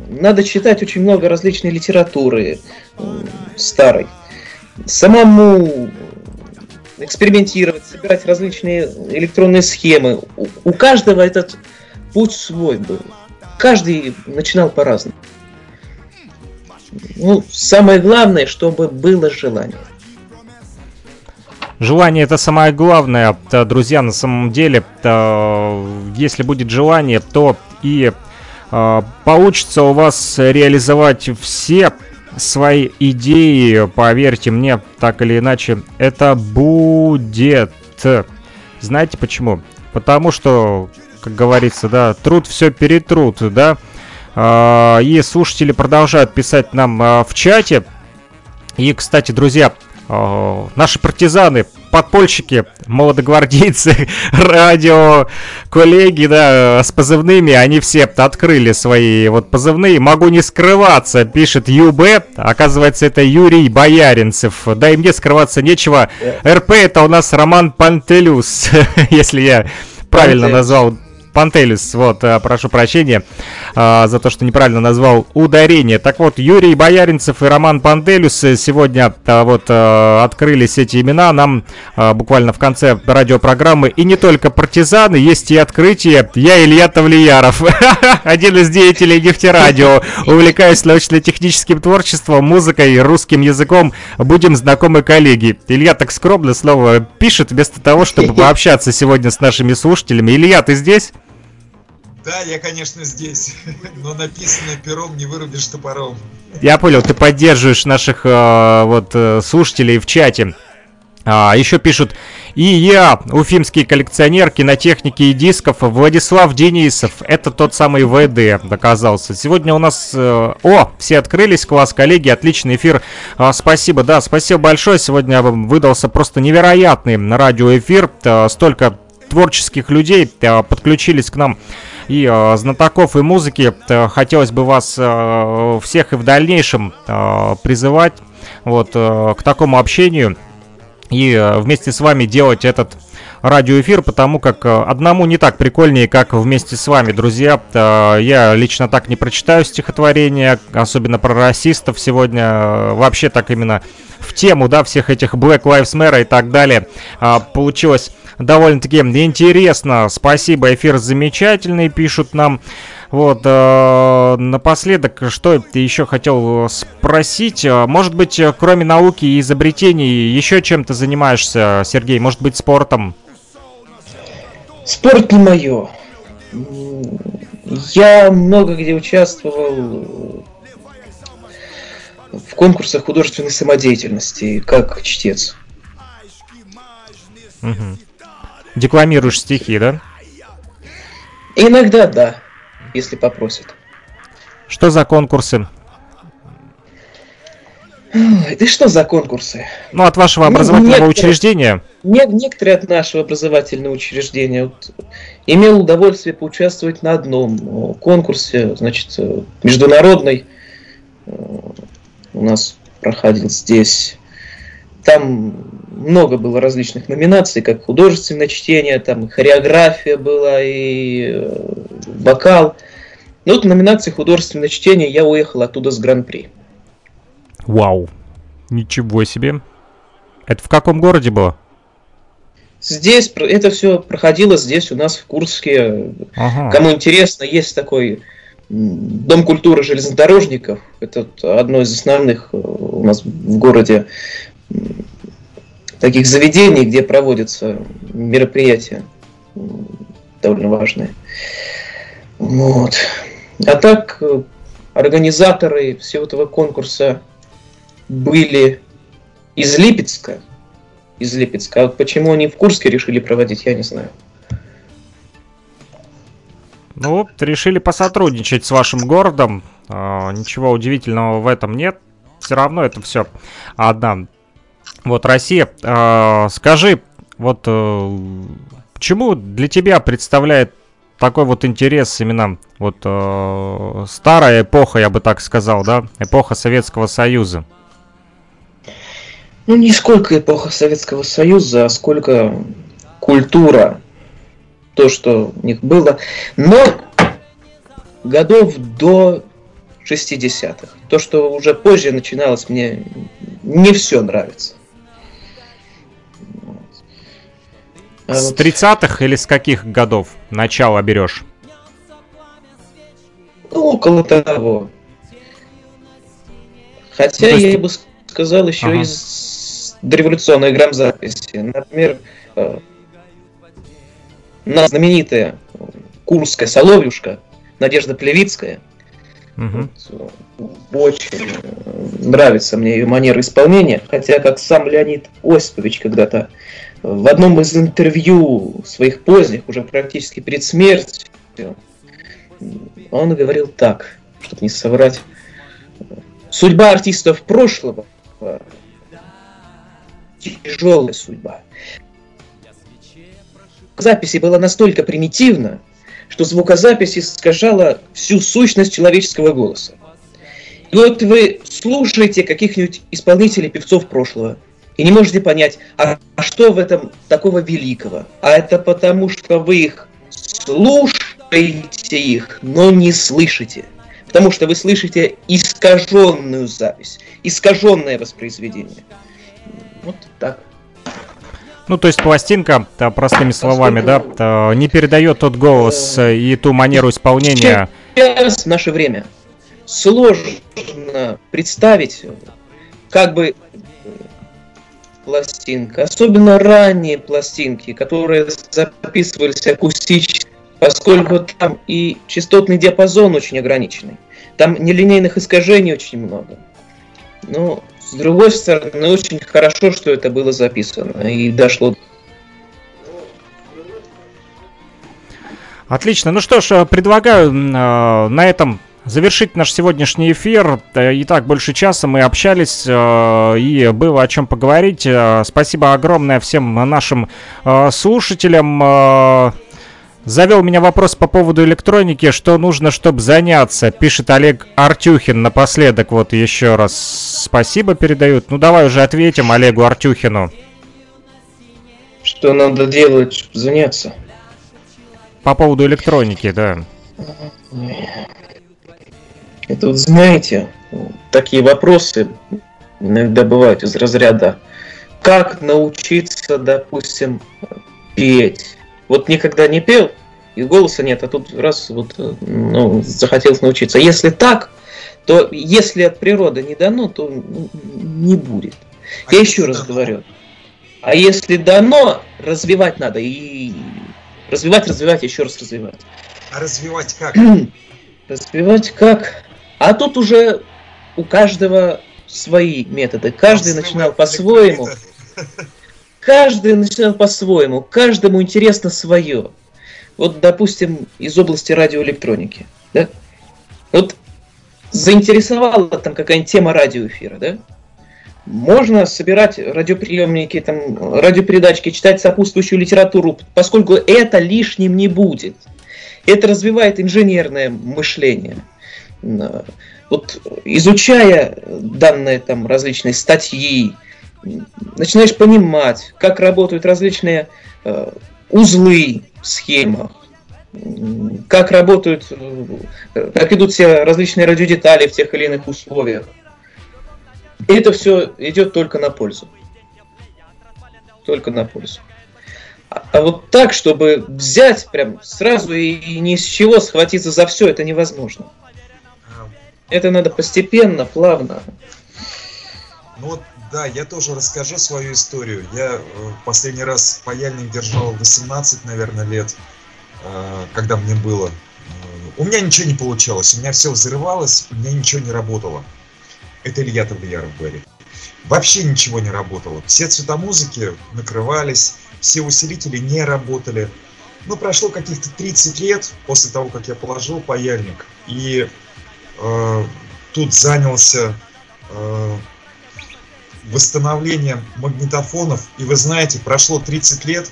Надо читать очень много различной литературы э, старой самому экспериментировать, собирать различные электронные схемы. У, каждого этот путь свой был. Каждый начинал по-разному. Ну, самое главное, чтобы было желание. Желание это самое главное, друзья, на самом деле. Если будет желание, то и а, получится у вас реализовать все свои идеи, поверьте мне, так или иначе, это будет. Знаете почему? Потому что, как говорится, да, труд все перетрут, да. А, и слушатели продолжают писать нам а, в чате. И, кстати, друзья, а, наши партизаны подпольщики, молодогвардейцы, радио, коллеги, да, с позывными, они все открыли свои вот позывные. Могу не скрываться, пишет ЮБ. Оказывается, это Юрий Бояринцев. Да и мне скрываться нечего. РП это у нас Роман Пантелюс, если я правильно назвал Пантелис, вот, э, прошу прощения а, за то, что неправильно назвал ударение. Так вот, Юрий Бояринцев и Роман Пантелюс сегодня а, вот а, открылись эти имена нам а, буквально в конце радиопрограммы. И не только партизаны, есть и открытие. Я Илья Тавлияров, один из деятелей нефтерадио. Увлекаюсь научно-техническим творчеством, музыкой, русским языком. Будем знакомы коллеги. Илья так скромно слово пишет, вместо того, чтобы пообщаться сегодня с нашими слушателями. Илья, ты здесь? Да, я, конечно, здесь, но написанное пером не вырубишь топором. Я понял, ты поддерживаешь наших э, вот э, слушателей в чате. А, еще пишут, и я, уфимский коллекционер кинотехники и дисков, Владислав Денисов, это тот самый ВД доказался. Сегодня у нас, э, о, все открылись, класс, коллеги, отличный эфир, а, спасибо, да, спасибо большое, сегодня выдался просто невероятный радиоэфир, а, столько творческих людей а, подключились к нам и э, знатоков и музыки. Э, хотелось бы вас э, всех и в дальнейшем э, призывать вот э, к такому общению и э, вместе с вами делать этот радиоэфир, потому как э, одному не так прикольнее, как вместе с вами, друзья. Э, я лично так не прочитаю стихотворения, особенно про расистов сегодня. Э, вообще так именно в тему, да, всех этих Black Lives Matter и так далее. Получилось довольно-таки интересно. Спасибо, эфир замечательный, пишут нам. Вот, э, напоследок, что ты еще хотел спросить? Может быть, кроме науки и изобретений, еще чем-то занимаешься, Сергей? Может быть, спортом? Спорт не мое. Я много где участвовал в конкурсах художественной самодеятельности, как чтец. Угу. Декламируешь стихи, да? Иногда да, если попросят. Что за конкурсы? Да что за конкурсы? Ну, от вашего ну, образовательного некоторые, учреждения? Нет, некоторые от нашего образовательного учреждения. Вот, имел удовольствие поучаствовать на одном конкурсе, значит, международный. У нас проходил здесь. Там много было различных номинаций, как художественное чтение, там хореография была и э, вокал. Но вот в номинации художественное чтение я уехал оттуда с гран-при. Вау, ничего себе. Это в каком городе было? Здесь это все проходило здесь у нас в Курске. Ага. Кому интересно, есть такой Дом культуры железнодорожников. Это одно из основных э, у нас в городе таких заведений, где проводятся мероприятия довольно важные. Вот. А так, э, организаторы всего этого конкурса были из Липецка. Из Липецка. А вот почему они в Курске решили проводить, я не знаю. Ну, решили посотрудничать с вашим городом. А, ничего удивительного в этом нет. Все равно это все одна. Вот Россия. А, скажи, вот э, почему для тебя представляет такой вот интерес именно вот э, старая эпоха, я бы так сказал, да, эпоха Советского Союза? Ну, не сколько эпоха Советского Союза, а сколько культура, то, что у них было. Но годов до 60-х. То, что уже позже начиналось, мне не все нравится. С 30-х или с каких годов начало берешь? Ну, около того. Хотя есть... я бы сказал еще ага. из дореволюционной грамзаписи. Например, э, на знаменитая Курская Соловьюшка Надежда Плевицкая. Угу. Очень нравится мне ее манера исполнения, хотя как сам Леонид Осипович когда-то в одном из интервью своих поздних, уже практически перед смертью, он говорил так, чтобы не соврать. Судьба артистов прошлого тяжелая судьба. Записи была настолько примитивна, что звукозапись искажала всю сущность человеческого голоса. И вот вы слушаете каких-нибудь исполнителей, певцов прошлого, и не можете понять, а, а что в этом такого великого? А это потому, что вы их слушаете их, но не слышите. Потому что вы слышите искаженную запись, искаженное воспроизведение. Вот так. Ну, то есть пластинка, да, простыми словами, да, не передает тот голос э, и ту манеру исполнения. Сейчас, в наше время, сложно представить, как бы пластинка, особенно ранние пластинки, которые записывались акустически, поскольку там и частотный диапазон очень ограниченный. Там нелинейных искажений очень много. Но, с другой стороны, очень хорошо, что это было записано и дошло. Отлично. Ну что ж, предлагаю э, на этом завершить наш сегодняшний эфир. Э, и так больше часа мы общались, э, и было о чем поговорить. Э, спасибо огромное всем нашим слушателям. Завел меня вопрос по поводу электроники, что нужно, чтобы заняться, пишет Олег Артюхин напоследок, вот еще раз спасибо передают. Ну давай уже ответим Олегу Артюхину. Что надо делать, чтобы заняться? По поводу электроники, да. Это вот знаете, такие вопросы иногда бывают из разряда как научиться, допустим, петь. Вот никогда не пел, и голоса нет, а тут раз вот ну, захотелось научиться. Если так, то если от природы не дано, то не будет. А Я еще раз дано? говорю. А если дано, развивать надо. И развивать, развивать, еще раз развивать. А развивать как? развивать как? А тут уже у каждого свои методы. Каждый начинал по-своему. Каждый начинал по-своему. Каждому интересно свое. Вот, допустим, из области радиоэлектроники. Да? Вот заинтересовала там какая-нибудь тема радиоэфира, да? Можно собирать радиоприемники, там, радиопередачки, читать сопутствующую литературу, поскольку это лишним не будет. Это развивает инженерное мышление – вот изучая данные там различные статьи, начинаешь понимать, как работают различные э, узлы в схемах, как работают, э, как идут все различные радиодетали в тех или иных условиях. И это все идет только на пользу. Только на пользу. А, а вот так, чтобы взять прям сразу и, и ни с чего схватиться за все, это невозможно. Это надо постепенно, плавно. Ну вот Да, я тоже расскажу свою историю. Я э, последний раз паяльник держал 18, наверное, лет, э, когда мне было. Э, у меня ничего не получалось, у меня все взрывалось, у меня ничего не работало. Это Илья Тавлияров говорит. Вообще ничего не работало. Все цвета музыки накрывались, все усилители не работали. Ну, прошло каких-то 30 лет после того, как я положил паяльник. И э, тут занялся восстановлением магнитофонов. И вы знаете, прошло 30 лет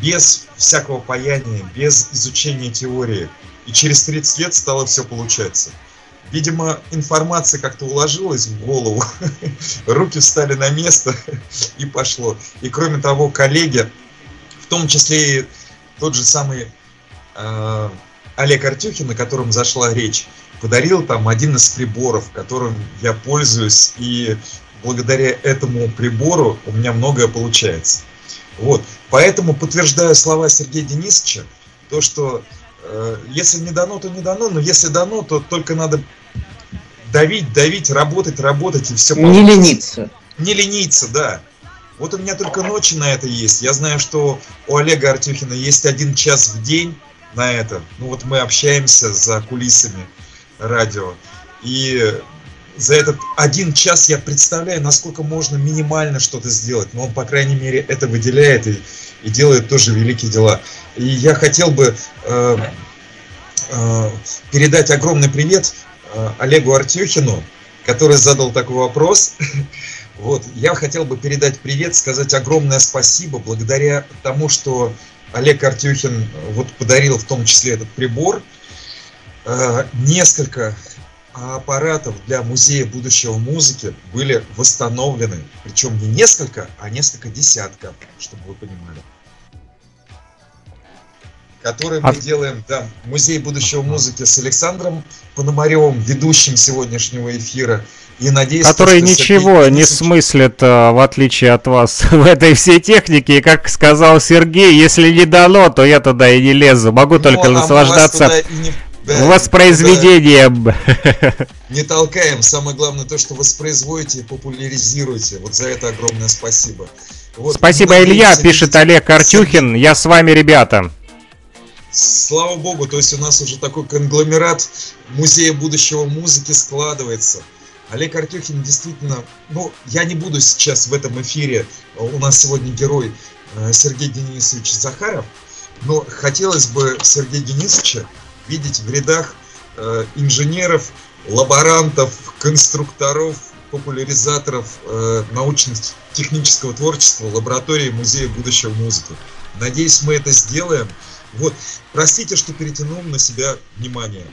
без всякого паяния, без изучения теории. И через 30 лет стало все получаться. Видимо, информация как-то уложилась в голову, руки встали на место и пошло. И кроме того, коллеги, в том числе и тот же самый э, Олег Артюхин, о котором зашла речь, подарил там один из приборов, которым я пользуюсь, и благодаря этому прибору у меня многое получается. Вот. Поэтому подтверждаю слова Сергея Денисовича, то, что э, если не дано, то не дано, но если дано, то только надо давить, давить, работать, работать, и все Не лениться. Не лениться, да. Вот у меня только ночи на это есть. Я знаю, что у Олега Артюхина есть один час в день на это. Ну вот мы общаемся за кулисами радио. И за этот один час я представляю, насколько можно минимально что-то сделать. Но он, по крайней мере, это выделяет и, и делает тоже великие дела. И я хотел бы э, э, передать огромный привет э, Олегу Артюхину, который задал такой вопрос. Вот, я хотел бы передать привет, сказать огромное спасибо, благодаря тому, что Олег Артюхин э, вот подарил в том числе этот прибор, э, несколько аппаратов для музея будущего музыки были восстановлены, причем не несколько, а несколько десятков, чтобы вы понимали который мы а... делаем, да, Музей будущего музыки с Александром Пономаревым, ведущим сегодняшнего эфира. И надеюсь, который что ничего Сергей... не смыслит, а, в отличие от вас, в этой всей технике. И как сказал Сергей, если не дано, то я туда и не лезу. Могу ну, только а наслаждаться не... воспроизведением. Да. Не толкаем. Самое главное то, что воспроизводите и популяризируете. Вот за это огромное спасибо. Вот, спасибо, Илья, пишет Олег Артюхин. Я с вами, ребята слава богу, то есть у нас уже такой конгломерат музея будущего музыки складывается. Олег Артюхин действительно, ну, я не буду сейчас в этом эфире, у нас сегодня герой э, Сергей Денисович Захаров, но хотелось бы Сергея Денисовича видеть в рядах э, инженеров, лаборантов, конструкторов, популяризаторов э, научно-технического творчества лаборатории Музея будущего музыки. Надеюсь, мы это сделаем. Вот, простите, что перетянул на себя внимание.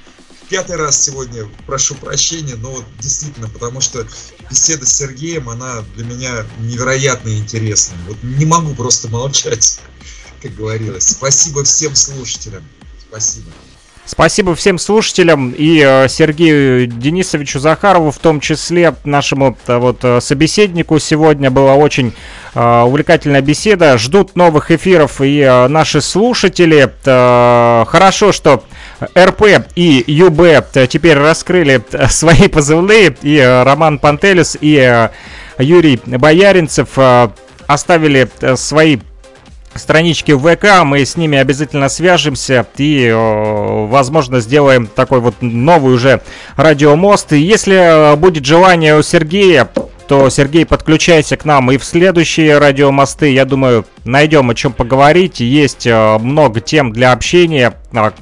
Пятый раз сегодня прошу прощения, но действительно, потому что беседа с Сергеем, она для меня невероятно интересная. Вот не могу просто молчать, как говорилось. Спасибо всем слушателям. Спасибо. Спасибо всем слушателям и э, Сергею Денисовичу Захарову, в том числе нашему э, вот э, собеседнику. Сегодня была очень увлекательная беседа. Ждут новых эфиров и наши слушатели. Хорошо, что РП и ЮБ теперь раскрыли свои позывные. И Роман Пантелес, и Юрий Бояринцев оставили свои странички ВК, мы с ними обязательно свяжемся и, возможно, сделаем такой вот новый уже радиомост. И если будет желание у Сергея, то, Сергей, подключайся к нам и в следующие радиомосты. Я думаю, найдем о чем поговорить. Есть э, много тем для общения. А,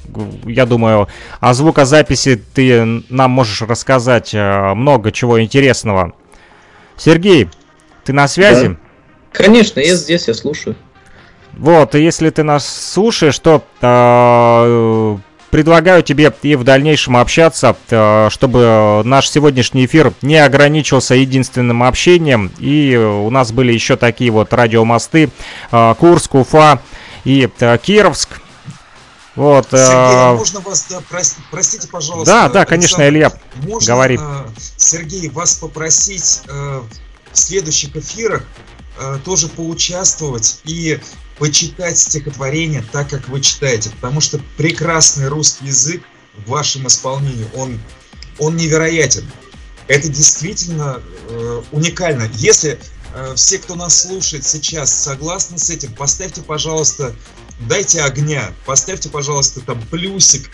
я думаю, о звукозаписи ты нам можешь рассказать э, много чего интересного. Сергей, ты на связи? Да. Конечно, я здесь, я слушаю. Вот, и если ты нас слушаешь, то э, предлагаю тебе и в дальнейшем общаться, э, чтобы наш сегодняшний эфир не ограничился единственным общением. И у нас были еще такие вот радиомосты э, Курск, Уфа и э, Кировск. Вот, Сергей, а можно вас, да, прости, простите, пожалуйста. Да, да, конечно, Илья, можно, говори. Сергей, вас попросить в следующих эфирах тоже поучаствовать и почитать стихотворение так, как вы читаете, потому что прекрасный русский язык в вашем исполнении, он, он невероятен. Это действительно э, уникально. Если э, все, кто нас слушает сейчас, согласны с этим, поставьте, пожалуйста, дайте огня, поставьте, пожалуйста, там плюсик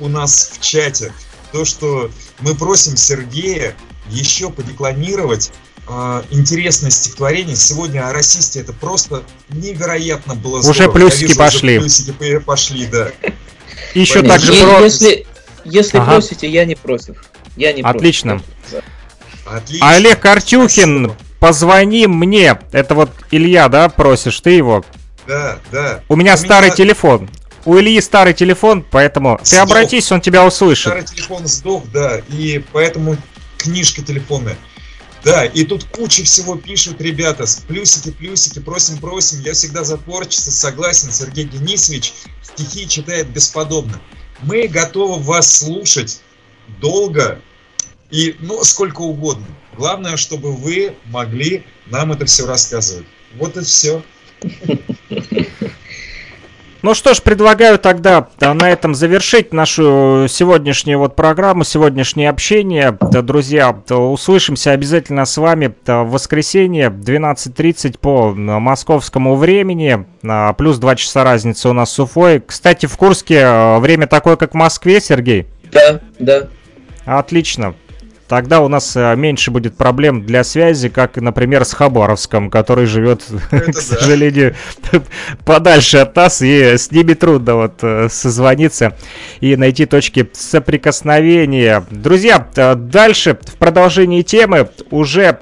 у нас в чате. То, что мы просим Сергея еще подекламировать интересное стихотворение. Сегодня о расисте это просто невероятно было здорово. Уже плюсики вижу, пошли. Уже плюсики пошли, да. Еще И про... если, если Ага. просите, я не против. Я не против. Отлично. Да. Отлично. Олег Артюхин, Спасибо. позвони мне. Это вот Илья, да, просишь ты его? Да, да. У меня старый телефон. У Ильи старый телефон, поэтому ты Сдох. обратись, он тебя услышит. Старый телефон сдох, да, и поэтому книжка телефонная. Да, и тут куча всего пишут ребята, плюсики, плюсики, просим, просим. Я всегда за творчество согласен. Сергей Денисович стихи читает бесподобно. Мы готовы вас слушать долго и, ну, сколько угодно. Главное, чтобы вы могли нам это все рассказывать. Вот и все. Ну что ж, предлагаю тогда на этом завершить нашу сегодняшнюю вот программу, сегодняшнее общение. Друзья, услышимся обязательно с вами в воскресенье 12.30 по московскому времени. А, Плюс 2 часа разницы у нас с Уфой. Кстати, в Курске а, время такое, как в Москве, Сергей. Да, да. Отлично. Тогда у нас э, меньше будет проблем для связи, как, например, с Хабаровском, который живет, Это к да. сожалению, подальше от нас, и с ними трудно вот э, созвониться и найти точки соприкосновения. Друзья, э, дальше в продолжении темы уже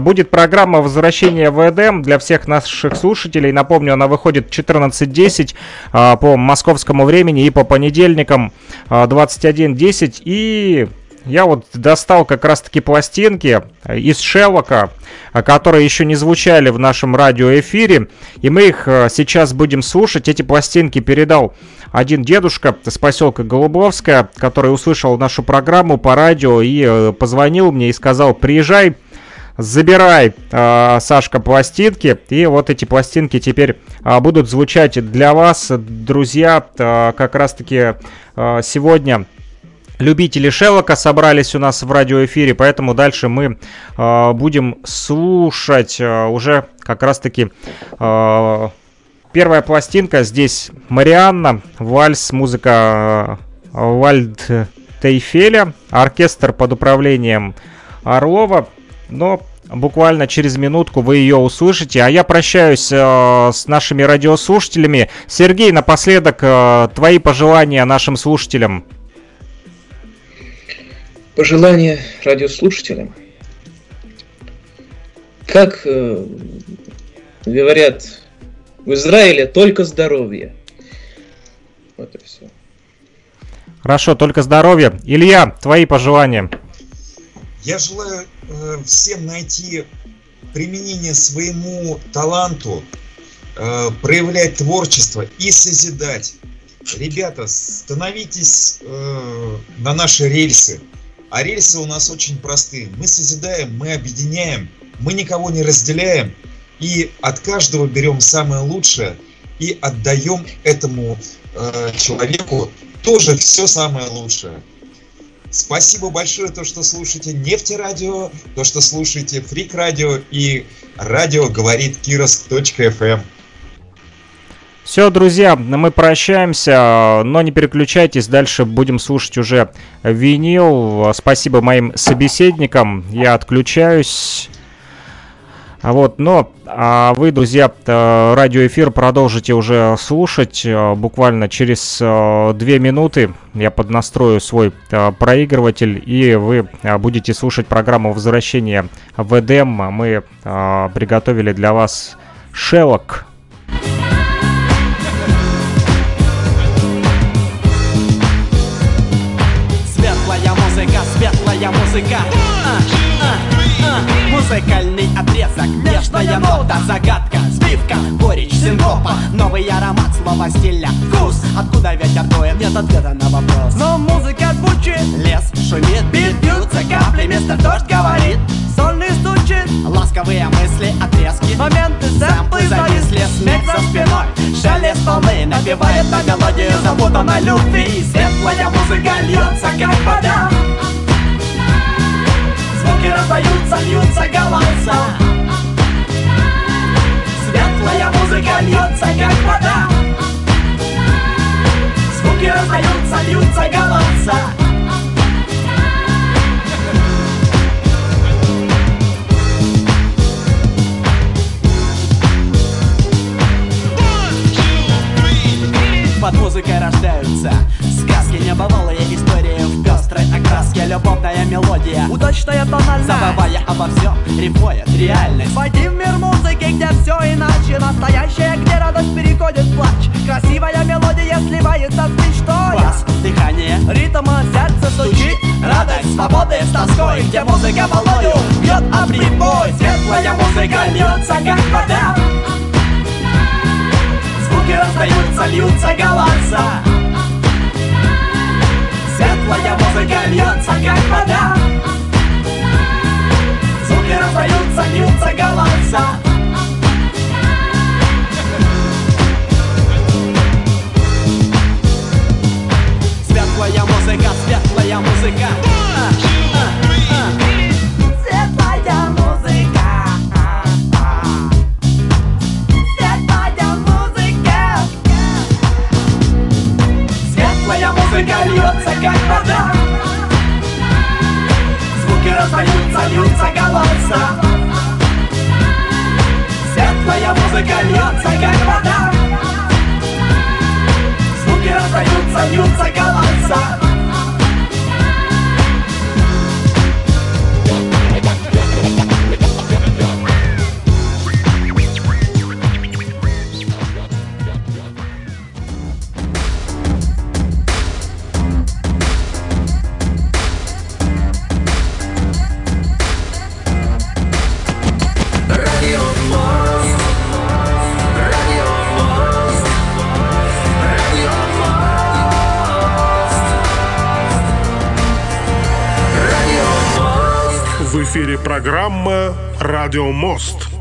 будет программа возвращения в Эдем для всех наших слушателей. Напомню, она выходит 14.10 э, по московскому времени и по понедельникам э, 21.10 и я вот достал как раз-таки пластинки э, из Шеллока, э, которые еще не звучали в нашем радиоэфире, и мы их э, сейчас будем слушать. Эти пластинки передал один дедушка с поселка Голубовская, который услышал нашу программу по радио и позвонил мне и сказал, приезжай, забирай, Сашка, пластинки. И вот эти пластинки теперь будут звучать для вас, друзья, как раз-таки сегодня любители Шеллока собрались у нас в радиоэфире, поэтому дальше мы э, будем слушать э, уже как раз-таки э, первая пластинка. Здесь Марианна, вальс, музыка э, Вальд Тейфеля, оркестр под управлением Орлова. Но буквально через минутку вы ее услышите. А я прощаюсь э, с нашими радиослушателями. Сергей, напоследок э, твои пожелания нашим слушателям. Пожелание радиослушателям. Как э, говорят в Израиле, только здоровье. Вот и все. Хорошо, только здоровья. Илья, твои пожелания. Я желаю э, всем найти применение своему таланту, э, проявлять творчество и созидать. Ребята, становитесь э, на наши рельсы. А рельсы у нас очень простые. Мы созидаем, мы объединяем, мы никого не разделяем. И от каждого берем самое лучшее и отдаем этому э, человеку тоже все самое лучшее. Спасибо большое, то, что слушаете Нефтерадио, то, что слушаете Фрик Радио и радио говорит Кировск.фм. Все, друзья, мы прощаемся, но не переключайтесь, дальше будем слушать уже винил. Спасибо моим собеседникам, я отключаюсь. Вот, но а вы, друзья, э, радиоэфир продолжите уже слушать э, буквально через э, две минуты. Я поднастрою свой проигрыватель, и вы будете слушать программу возвращения в Эдем. Мы приготовили для вас Шелок. Светлая музыка. А, а, а. Музыкальный отрезок, нежная нота, загадка Сбивка, горечь, синкопа Новый аромат, слова стиля. Вкус, откуда ветер дует, нет ответа на вопрос. Но музыка звучит, лес шумит. Бит бьются капли, мистер дождь говорит. Сольный стучит, ласковые мысли, отрезки. Моменты, сэмплы зависли, смех за спиной. Шелест волны набивает на мелодию запутанной любви. Светлая музыка льется, как вода звуки раздаются, льются голоса. Светлая музыка льется, как вода. Звуки раздаются, льются голоса. Рождаются. Сказки небывалые истории в пестрой окраске. Любовная мелодия, удачная тональность Забывая обо всем, рифмует реальность. Войди в мир музыки, где все иначе. Настоящее, где радость переходит в плач. Красивая мелодия сливается с мечтой. Бас, дыхание, ритм, сердце стучит. Радость свободы с тоской, где музыка волною бьет об прибой. Светлая музыка льется, как вода Звуки раздаются, льются голоса Светлая музыка льется, как вода. Звуки раздаются, льются голоса Светлая музыка, светлая музыка музыка льется, как вода. Звуки раздаются, льются голоса. Светлая музыка льется, как вода. Звуки раздаются, льются голоса программа «Радио Мост».